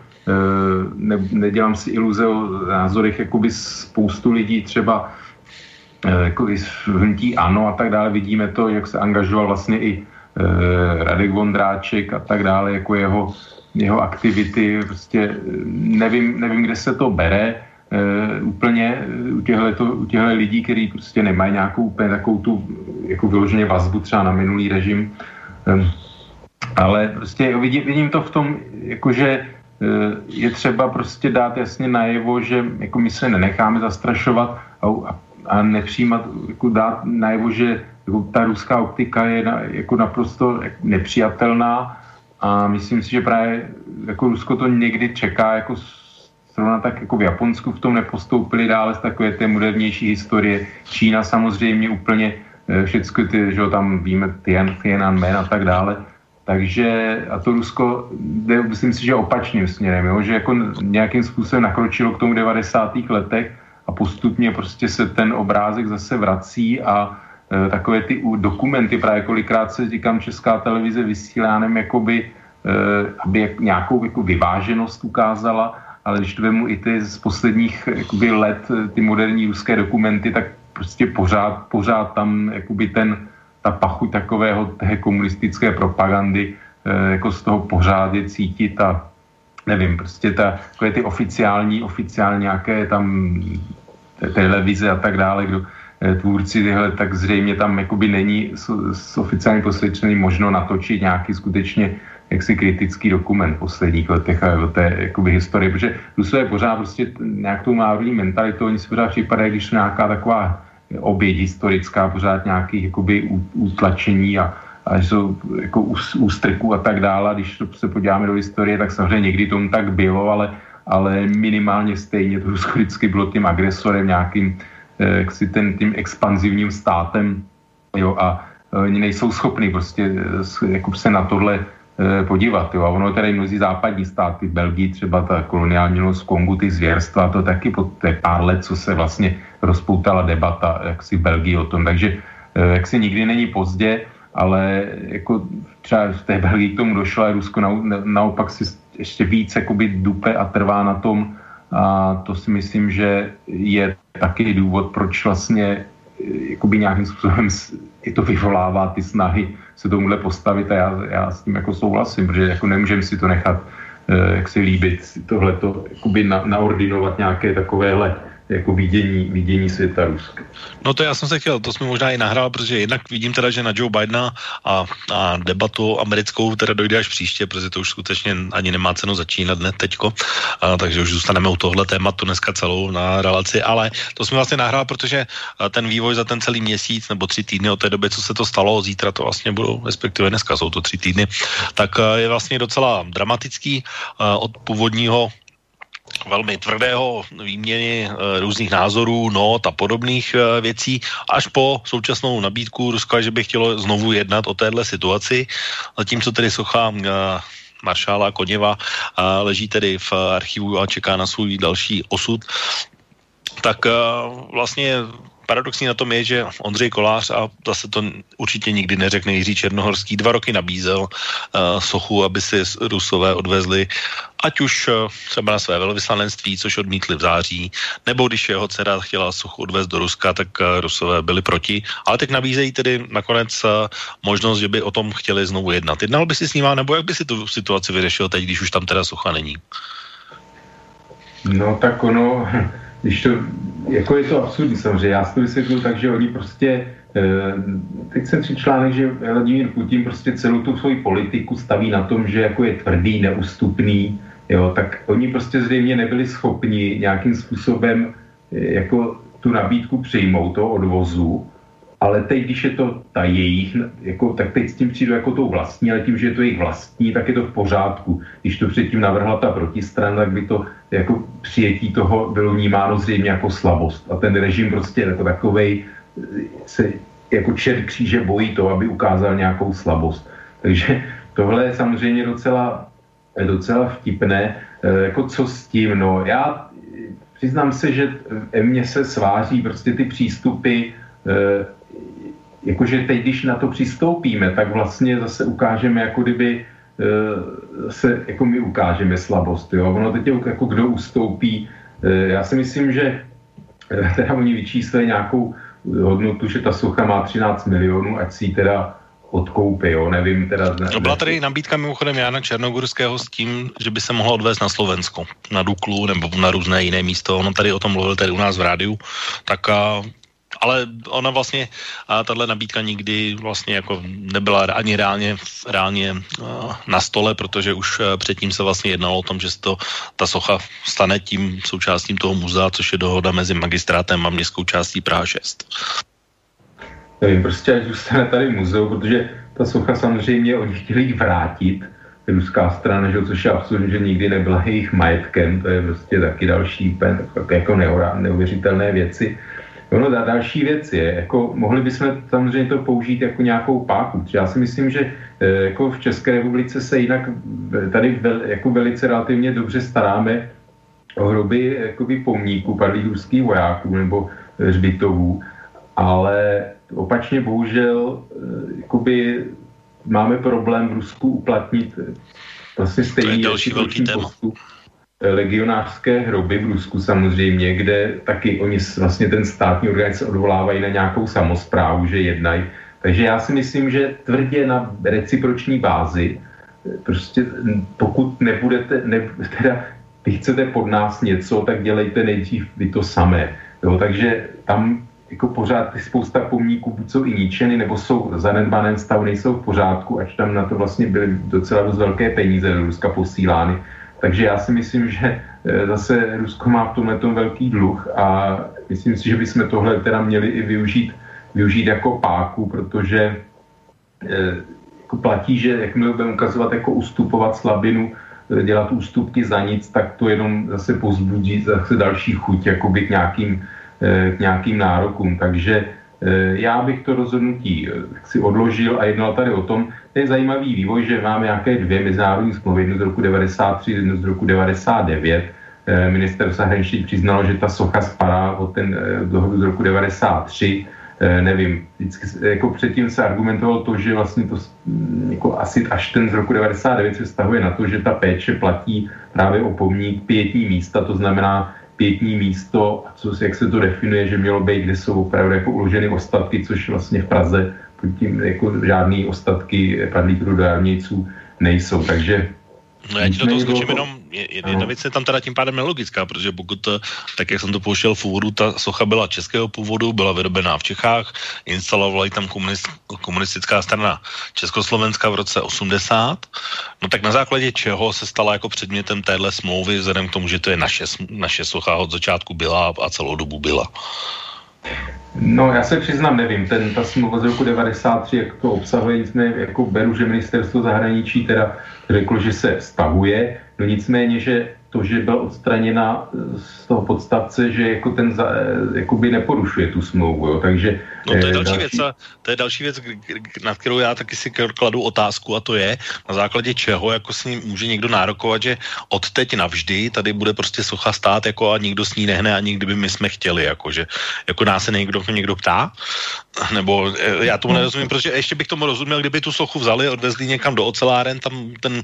ne, nedělám si iluze o názorech jakoby spoustu lidí třeba jako i hnutí ANO a tak dále. Vidíme to, jak se angažoval vlastně i Radek Vondráček a tak dále, jako jeho jeho aktivity, prostě eh, nevím, nevím kde se to bere, uh, úplně u těchto, u těchto lidí, kteří prostě nemají nějakou úplně takovou tu jako vyloženě vazbu třeba na minulý režim. Um, ale prostě vidím, vidím to v tom, jakože je třeba prostě dát jasně najevo, že jako my se nenecháme zastrašovat a, a, a nepřijímat, jako dát najevo, že jako ta ruská optika je na, jako naprosto nepřijatelná a myslím si, že právě jako Rusko to někdy čeká, jako zrovna tak jako v Japonsku v tom nepostoupili dále z takové té modernější historie. Čína samozřejmě úplně eh, všechno ty, že tam víme Tien, Tiananmen a tak dále. Takže a to Rusko jde, myslím si, že opačným směrem, jo? že jako nějakým způsobem nakročilo k tomu 90. letech a postupně prostě se ten obrázek zase vrací a takové ty dokumenty, právě kolikrát se říkám Česká televize vysílá, nevím, jakoby, e, aby nějakou jako vyváženost ukázala, ale když to vemu i ty z posledních jakoby, let, ty moderní ruské dokumenty, tak prostě pořád, pořád tam jakoby ten, ta pachuť takového té komunistické propagandy jako z toho pořád je cítit a nevím, prostě ta, takové ty oficiální, oficiální nějaké tam televize a tak dále, kdo tvůrci tyhle, tak zřejmě tam jakoby není s, s oficiálně posvědčený možno natočit nějaký skutečně jaksi kritický dokument v posledních letech a o té jakoby, historii, protože Rusové pořád prostě nějak tou národní mentalitou, oni si pořád připadají, když jsou nějaká taková oběť historická, pořád nějakých jakoby utlačení a, a jsou jako ústrků a tak dále. Když se podíváme do historie, tak samozřejmě někdy tomu tak bylo, ale, ale minimálně stejně to Rusko vždycky bylo tím agresorem, nějakým eh, jaksi ten, tím expanzivním státem jo, a eh, oni nejsou schopni prostě eh, jako se na tohle podívat. Jo. A ono tady mnozí západní státy, Belgii třeba ta koloniální z Kongu, ty zvěrstva, to taky po té pár let, co se vlastně rozpoutala debata jak si Belgii o tom. Takže jak si nikdy není pozdě ale jako třeba v té Belgii k tomu došlo a Rusko na, naopak si ještě víc jakoby dupe a trvá na tom a to si myslím, že je taky důvod, proč vlastně jakoby nějakým způsobem i to vyvolává ty snahy se tomuhle postavit a já, já s tím jako souhlasím, protože jako nemůžeme si to nechat eh, jak si líbit, tohleto jakoby na, naordinovat nějaké takovéhle jako vidění, vidění světa Ruska. No to já jsem se chtěl, to jsme možná i nahrál, protože jednak vidím teda, že na Joe Bidena a, a debatu americkou teda dojde až příště, protože to už skutečně ani nemá cenu začínat hned teďko, a, takže už zůstaneme u tohle tématu dneska celou na relaci, ale to jsme vlastně nahrál, protože ten vývoj za ten celý měsíc nebo tři týdny od té doby, co se to stalo, zítra to vlastně budou, respektive dneska jsou to tři týdny, tak je vlastně docela dramatický od původního velmi tvrdého výměny e, různých názorů, not a podobných e, věcí, až po současnou nabídku Ruska, že by chtělo znovu jednat o téhle situaci, zatímco tedy socha e, maršála Koněva leží tedy v archivu a čeká na svůj další osud, tak vlastně paradoxní na tom je, že Ondřej Kolář, a zase to určitě nikdy neřekne Jiří Černohorský, dva roky nabízel uh, sochu, aby si Rusové odvezli ať už uh, třeba na své velvyslanectví, což odmítli v září, nebo když jeho dcera chtěla sochu odvést do Ruska, tak uh, Rusové byli proti. Ale teď nabízejí tedy nakonec uh, možnost, že by o tom chtěli znovu jednat. Jednal by si s nima, nebo jak by si tu situaci vyřešil teď, když už tam teda socha není? No tak ono, když to, jako je to absurdní samozřejmě, já si to vysvětluji tak, že oni prostě, eh, teď jsem si článek, že Vladimír Putin prostě celou tu svoji politiku staví na tom, že jako je tvrdý, neústupný, jo, tak oni prostě zřejmě nebyli schopni nějakým způsobem eh, jako tu nabídku přijmout, toho odvozu, ale teď, když je to ta jejich, jako, tak teď s tím přijdu jako tou vlastní, ale tím, že je to jejich vlastní, tak je to v pořádku. Když to předtím navrhla ta protistrana, tak by to jako přijetí toho bylo vnímáno zřejmě jako slabost. A ten režim prostě jako takovej se jako čert kříže bojí to, aby ukázal nějakou slabost. Takže tohle je samozřejmě docela, docela vtipné. E, jako co s tím? No, já přiznám se, že mně se sváří prostě ty přístupy e, jakože teď, když na to přistoupíme, tak vlastně zase ukážeme, jako kdyby e, se, jako my ukážeme slabost, jo. Ono teď jako kdo ustoupí. E, já si myslím, že e, teda oni vyčíslili nějakou hodnotu, že ta sucha má 13 milionů, ať si ji teda odkoupí, jo, nevím teda. Ne, to byla tady nabídka mimochodem Jana Černogurského s tím, že by se mohla odvést na Slovensko, na Duklu nebo na různé jiné místo. On tady o tom mluvil tady u nás v rádiu, tak a ale ona vlastně, tahle nabídka nikdy vlastně jako nebyla ani reálně, reálně na stole, protože už předtím se vlastně jednalo o tom, že to, ta socha stane tím součástím toho muzea, což je dohoda mezi magistrátem a městskou částí Praha 6. Nevím, prostě ať zůstane tady muzeu, protože ta socha samozřejmě oni chtěli vrátit, ruská strana, že, což je absurdní, že nikdy nebyla jejich majetkem, to je prostě taky další tak jako neuvěřitelné věci. Ono dá další věc je, jako mohli bychom samozřejmě to použít jako nějakou páku. Já si myslím, že e, jako v České republice se jinak tady vel, jako velice relativně dobře staráme o hroby jakoby pomníků padlých ruských vojáků nebo hřbitovů, ale opačně bohužel jakoby máme problém v Rusku uplatnit vlastně stejný postup legionářské hroby v Rusku samozřejmě, kde taky oni vlastně ten státní orgán se odvolávají na nějakou samozprávu, že jednají. Takže já si myslím, že tvrdě na reciproční bázi, prostě pokud nebudete, ne, teda vy chcete pod nás něco, tak dělejte nejdřív vy to samé. Jo, takže tam jako pořád spousta pomníků buď jsou i ničeny, nebo jsou v zanedbaném stavu, nejsou v pořádku, až tam na to vlastně byly docela dost velké peníze do Ruska posílány. Takže já si myslím, že eh, zase Rusko má v tomhle tom velký dluh a myslím si, že bychom tohle teda měli i využít, využít jako páku, protože eh, jako platí, že jakmile budeme ukazovat jako ustupovat slabinu, eh, dělat ústupky za nic, tak to jenom zase pozbudí zase další chuť jakoby k nějakým, k nějakým nárokům. Takže já bych to rozhodnutí si odložil a jednal tady o tom, to je zajímavý vývoj, že máme nějaké dvě mezinárodní smlouvy, jednu z roku 93, jednu z roku 99. Eh, minister zahraničí přiznalo, že ta socha spadá od ten eh, dohodu z roku 93. Eh, nevím, vždycky, jako předtím se argumentovalo to, že vlastně to mm, jako asi až ten z roku 99 se vztahuje na to, že ta péče platí právě o pomník pětní místa, to znamená pětní místo, co, jak se to definuje, že mělo být, kde jsou opravdu jako uloženy ostatky, což vlastně v Praze tím jako žádný ostatky padlých rudárnějců nejsou. Takže No já ti do toho skočím jenom, jedna věc je tam teda tím pádem nelogická, protože pokud, tak jak jsem to pouštěl v úvodu, ta socha byla českého původu, byla vyrobená v Čechách, instalovala ji tam komunist, komunistická strana Československa v roce 80, no tak na základě čeho se stala jako předmětem téhle smlouvy, vzhledem k tomu, že to je naše, naše socha od začátku byla a celou dobu byla. No, já se přiznám, nevím, ten, ta smlouva z roku 93, jak to obsahuje, nicméně jako beru, že ministerstvo zahraničí teda řeklo, že se stahuje, no nicméně, že to, že byla odstraněna z toho podstavce, že jako ten za, jakoby neporušuje tu smlouvu, jo. takže... No to je eh, další, další věc, to je další věc, nad kterou já taky si kladu otázku a to je, na základě čeho jako s ním může někdo nárokovat, že od teď navždy tady bude prostě socha stát jako a nikdo s ní nehne ani kdyby my jsme chtěli, jako že jako nás se někdo, někdo ptá, nebo eh, já tomu nerozumím, protože ještě bych tomu rozuměl, kdyby tu sochu vzali, odvezli někam do oceláren, tam ten,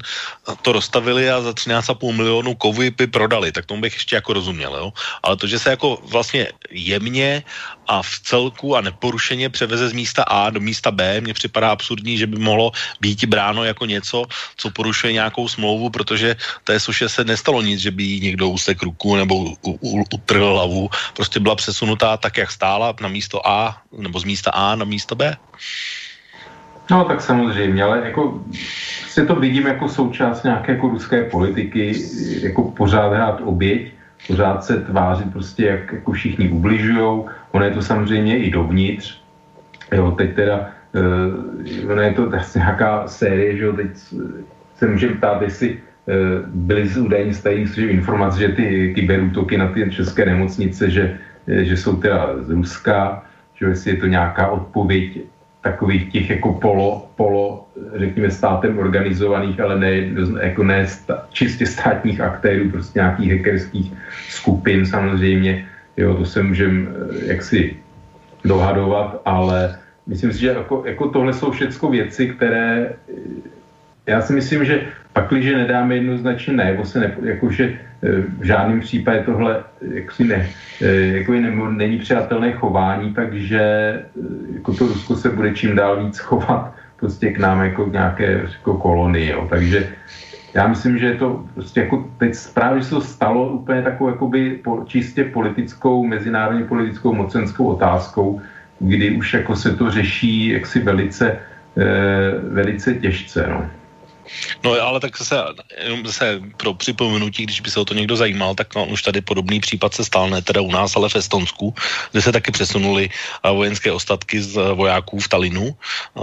to rozstavili a za 13,5 milionů kovy by prodali, tak tomu bych ještě jako rozuměl, jo? ale to, že se jako vlastně jemně a v celku a neporušeně převeze z místa A do místa B, mně připadá absurdní, že by mohlo být bráno jako něco, co porušuje nějakou smlouvu, protože té soše se nestalo nic, že by jí někdo usek ruku nebo utrhl hlavu, prostě byla přesunutá tak, jak stála na místo A nebo z místa A na místo B. No tak samozřejmě, ale jako si to vidím jako součást nějaké jako ruské politiky, jako pořád hrát oběť, pořád se tvářit prostě, jak jako všichni ubližujou. Ono je to samozřejmě i dovnitř. Jo, teď teda, uh, ono je to vlastně nějaká série, že jo, teď se můžeme ptát, jestli uh, byly z údajně tajných informace, že ty kyberútoky na ty české nemocnice, že, že jsou teda z Ruska, že jestli je to nějaká odpověď takových těch jako polo, polo řekněme, státem organizovaných, ale ne, jako ne sta, čistě státních aktérů, prostě nějakých hackerských skupin samozřejmě, jo, to se můžeme eh, jaksi dohadovat, ale myslím si, že jako, jako tohle jsou všechno věci, které já si myslím, že pakliže nedáme jednoznačně ne, nebo se ne, jakože eh, v žádném případě tohle jaksi ne, eh, jako ne, není přijatelné chování, takže eh, jako to Rusko se bude čím dál víc chovat prostě k nám jako k nějaké jako kolonii, jo. takže já myslím, že je to prostě jako teď právě se to stalo úplně takovou jakoby po, čistě politickou, mezinárodně politickou mocenskou otázkou, kdy už jako se to řeší jaksi velice, eh, velice těžce, no. No ale tak zase, jenom zase pro připomenutí, když by se o to někdo zajímal, tak no, už tady podobný případ se stal, ne teda u nás, ale v Estonsku, kde se taky přesunuli eh, vojenské ostatky z eh, vojáků v Talinu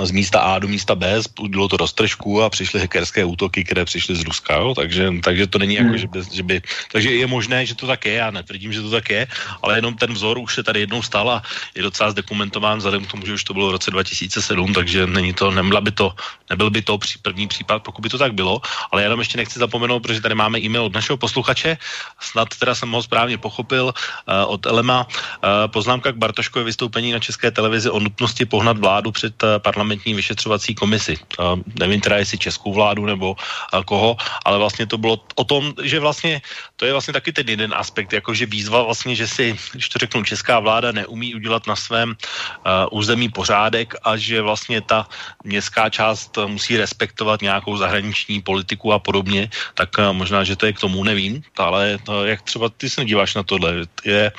z místa A do místa B, bylo to roztržku a přišly hackerské útoky, které přišly z Ruska, jo? Takže, takže to není jako, hmm. že, by, že by, takže je možné, že to tak je, já netvrdím, že to tak je, ale jenom ten vzor už se tady jednou stal a je docela zdokumentován vzhledem k tomu, že už to bylo v roce 2007, takže není to, nebyla by to, nebyl by to první případ, pokud by to tak bylo, ale já tam ještě nechci zapomenout, protože tady máme e-mail od našeho posluchače, snad teda jsem ho správně pochopil, uh, od Elema, uh, poznámka k Bartoškové vystoupení na České televizi o nutnosti pohnat vládu před uh, parlamentní vyšetřovací komisi. Uh, nevím teda, jestli českou vládu nebo uh, koho, ale vlastně to bylo o tom, že vlastně to je vlastně taky ten jeden aspekt, jakože výzva vlastně, že si, když to řeknu, česká vláda neumí udělat na svém uh, území pořádek a že vlastně ta městská část musí respektovat nějakou zahraniční politiku a podobně, tak uh, možná, že to je k tomu, nevím, ale to, jak třeba ty se díváš na tohle, je,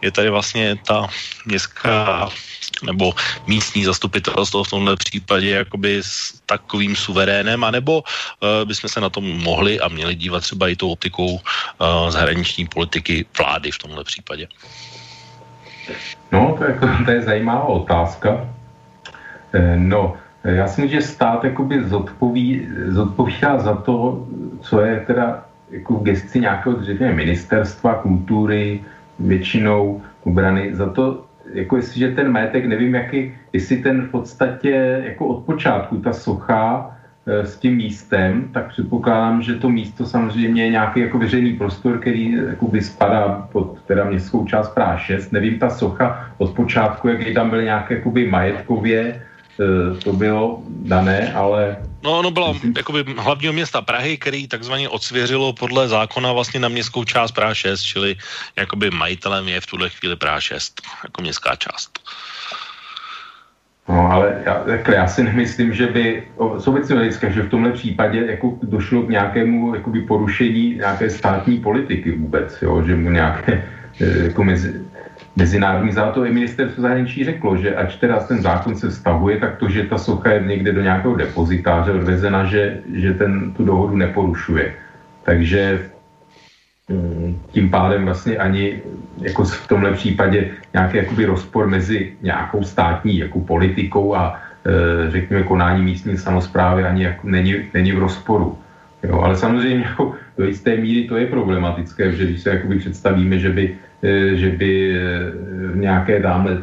je tady vlastně ta městská nebo místní zastupitelstvo v tomhle případě jakoby s takovým suverénem, anebo uh, bychom se na to mohli a měli dívat třeba i tou optikou uh, zahraniční politiky vlády v tomhle případě. No, to je, to je zajímavá otázka. Eh, no, já si myslím, že stát jakoby zodpoví, zodpovídá za to, co je teda jako v gesti nějakého dříve ministerstva kultury, většinou obrany, za to, jako jestliže ten métek, nevím, jaký, jestli ten v podstatě jako od počátku ta socha e, s tím místem, tak předpokládám, že to místo samozřejmě je nějaký jako veřejný prostor, který jako spadá pod teda městskou část Praha 6. Nevím, ta socha od počátku, jak tam byly nějaké jakoby majetkově, to bylo dané, ale No, ono bylo jakoby hlavního města Prahy, který takzvaně odsvěřilo podle zákona vlastně na městskou část Praha 6, čili jakoby majitelem je v tuhle chvíli Praha 6, jako městská část. No, ale já, takhle, já si nemyslím, že by, z obecného hlediska, že v tomhle případě jako došlo k nějakému jakoby porušení nějaké státní politiky vůbec, jo, že mu nějaké eh, jako mezi, Mezinárodní záto i ministerstvo zahraničí řeklo, že ač teda ten zákon se vztahuje, tak to, že ta socha je někde do nějakého depozitáře odvezena, že, že ten tu dohodu neporušuje. Takže mm, tím pádem vlastně ani jako v tomhle případě nějaký jakoby rozpor mezi nějakou státní jako politikou a e, řekněme konání místní samozprávy ani jako není, není v rozporu. Jo, ale samozřejmě jako do jisté míry to je problematické, že když se jakoby představíme, že by že by eh, v nějaké dáme,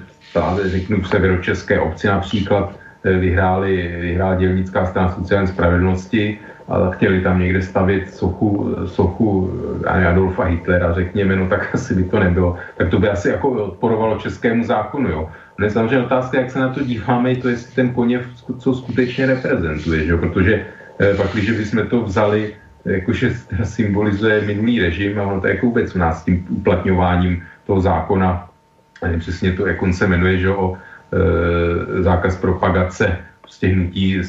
řeknu v severočeské obci například, eh, vyhráli, vyhrála dělnická strana sociální spravedlnosti a chtěli tam někde stavit sochu, sochu Adolfa Hitlera, řekněme, no tak asi by to nebylo. Tak to by asi jako odporovalo českému zákonu, jo. Je samozřejmě otázka, jak se na to díváme, to jestli ten koně co skutečně reprezentuje, že? protože pak, když bychom to vzali jakože symbolizuje minulý režim a ono to je jako vůbec u nás s tím uplatňováním toho zákona, přesně to, jak on se jmenuje, že o e, zákaz propagace prostě hnutí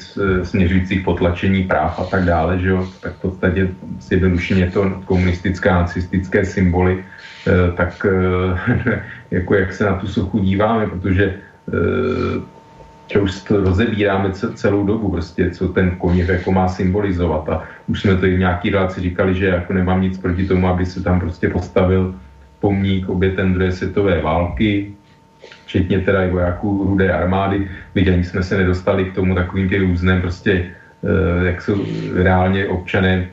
směřujících potlačení práv a tak dále, že jo, tak v podstatě zjednodušeně to komunistické a nacistické symboly, e, tak e, jako jak se na tu sochu díváme, protože e, že už to rozebíráme celou dobu, prostě, co ten koněv jako má symbolizovat. A už jsme to i v nějaký relaci říkali, že jako nemám nic proti tomu, aby se tam prostě postavil pomník obětem druhé světové války, včetně teda i vojáků rudé armády, byť ani jsme se nedostali k tomu takovým těm různým prostě, eh, jak jsou reálně občané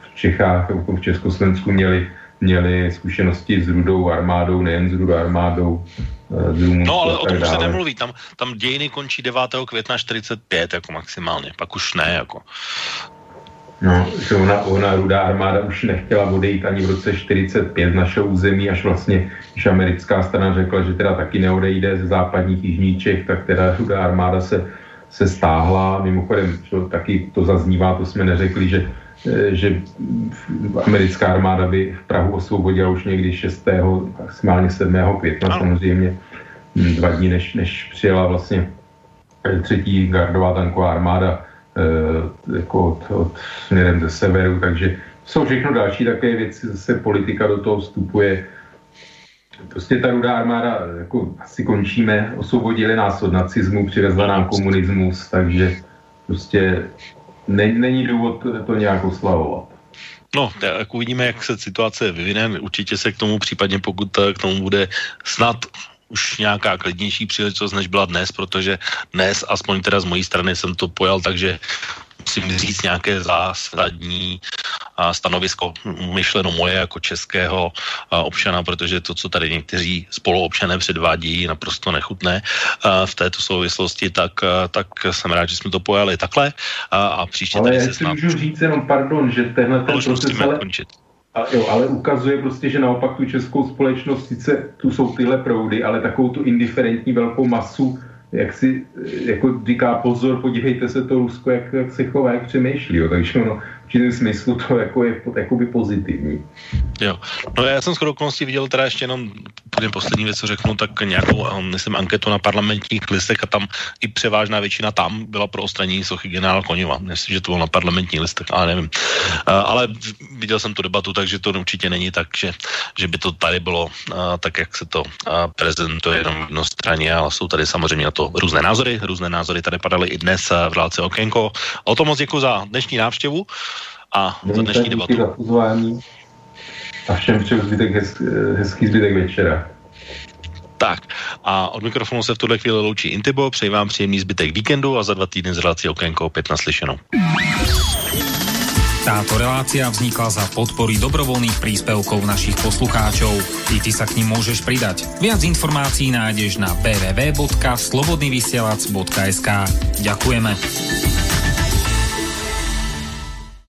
v Čechách, v Československu měli měli zkušenosti s rudou armádou, nejen s rudou armádou, eh, z Rumunsku No ale o tom se nemluví, tam, tam dějiny končí 9. května 45 jako maximálně, pak už ne jako. No, že ona, ona rudá armáda už nechtěla odejít ani v roce 45 z našeho území, až vlastně, když americká strana řekla, že teda taky neodejde ze západních jižních Čech, tak teda rudá armáda se, se stáhla. Mimochodem, čo, taky to zaznívá, to jsme neřekli, že Eh, že americká armáda by v Prahu osvobodila už někdy 6. maximálně 7. května samozřejmě hm, dva dní, než, než přijela vlastně eh, třetí gardová tanková armáda eh, jako od, od směrem ze severu, takže jsou všechno další také věci, zase politika do toho vstupuje. Prostě ta rudá armáda, jako asi končíme, osvobodili nás od nacismu, přivezla nám komunismus, takže prostě není důvod to nějak oslavovat. No, tak uvidíme, jak se situace vyvine. Určitě se k tomu případně, pokud k tomu bude snad už nějaká klidnější příležitost, než byla dnes, protože dnes, aspoň teda z mojí strany jsem to pojal, takže musím říct nějaké zásadní stanovisko myšleno moje jako českého občana, protože to, co tady někteří spoluobčané předvádí, je naprosto nechutné v této souvislosti, tak, tak jsem rád, že jsme to pojali takhle a příště ale tady se snad... můžu říct jenom, pardon, že tenhle ten proces ale... končit. A jo, ale ukazuje prostě, že naopak tu českou společnost, sice tu jsou tyhle proudy, ale takovou tu indiferentní velkou masu jak si jako říká pozor, podívejte se to Rusko, jak, jak se chová, jak přemýšlí. Jo. Takže ono určitém smyslu to jako je jakoby pozitivní. Jo. No já jsem skoro okolností viděl teda ještě jenom poslední věc, co řeknu, tak nějakou, um, myslím, anketu na parlamentních listech a tam i převážná většina tam byla pro ostranění sochy generála Koněva. Myslím, že to bylo na parlamentních listech, ale nevím. Uh, ale viděl jsem tu debatu, takže to určitě není tak, že, že by to tady bylo uh, tak, jak se to uh, prezentuje jenom jednostranně, ale jsou tady samozřejmě na to různé názory. Různé názory tady padaly i dnes v reláci Okénko. O tom moc děkuji za dnešní návštěvu a za dnešní debatu. Za pozvání a všem přeju zbytek hezký, hezký zbytek večera. Tak a od mikrofonu se v tuhle chvíli loučí Intibo, přeji vám příjemný zbytek víkendu a za dva týdny z relací Okénko opět naslyšenou. Táto relácia vznikla za podpory dobrovoľných príspevkov našich poslucháčov. I ty sa k ním môžeš pridať. Viac informácií nájdeš na www.slobodnyvysielac.sk Ďakujeme.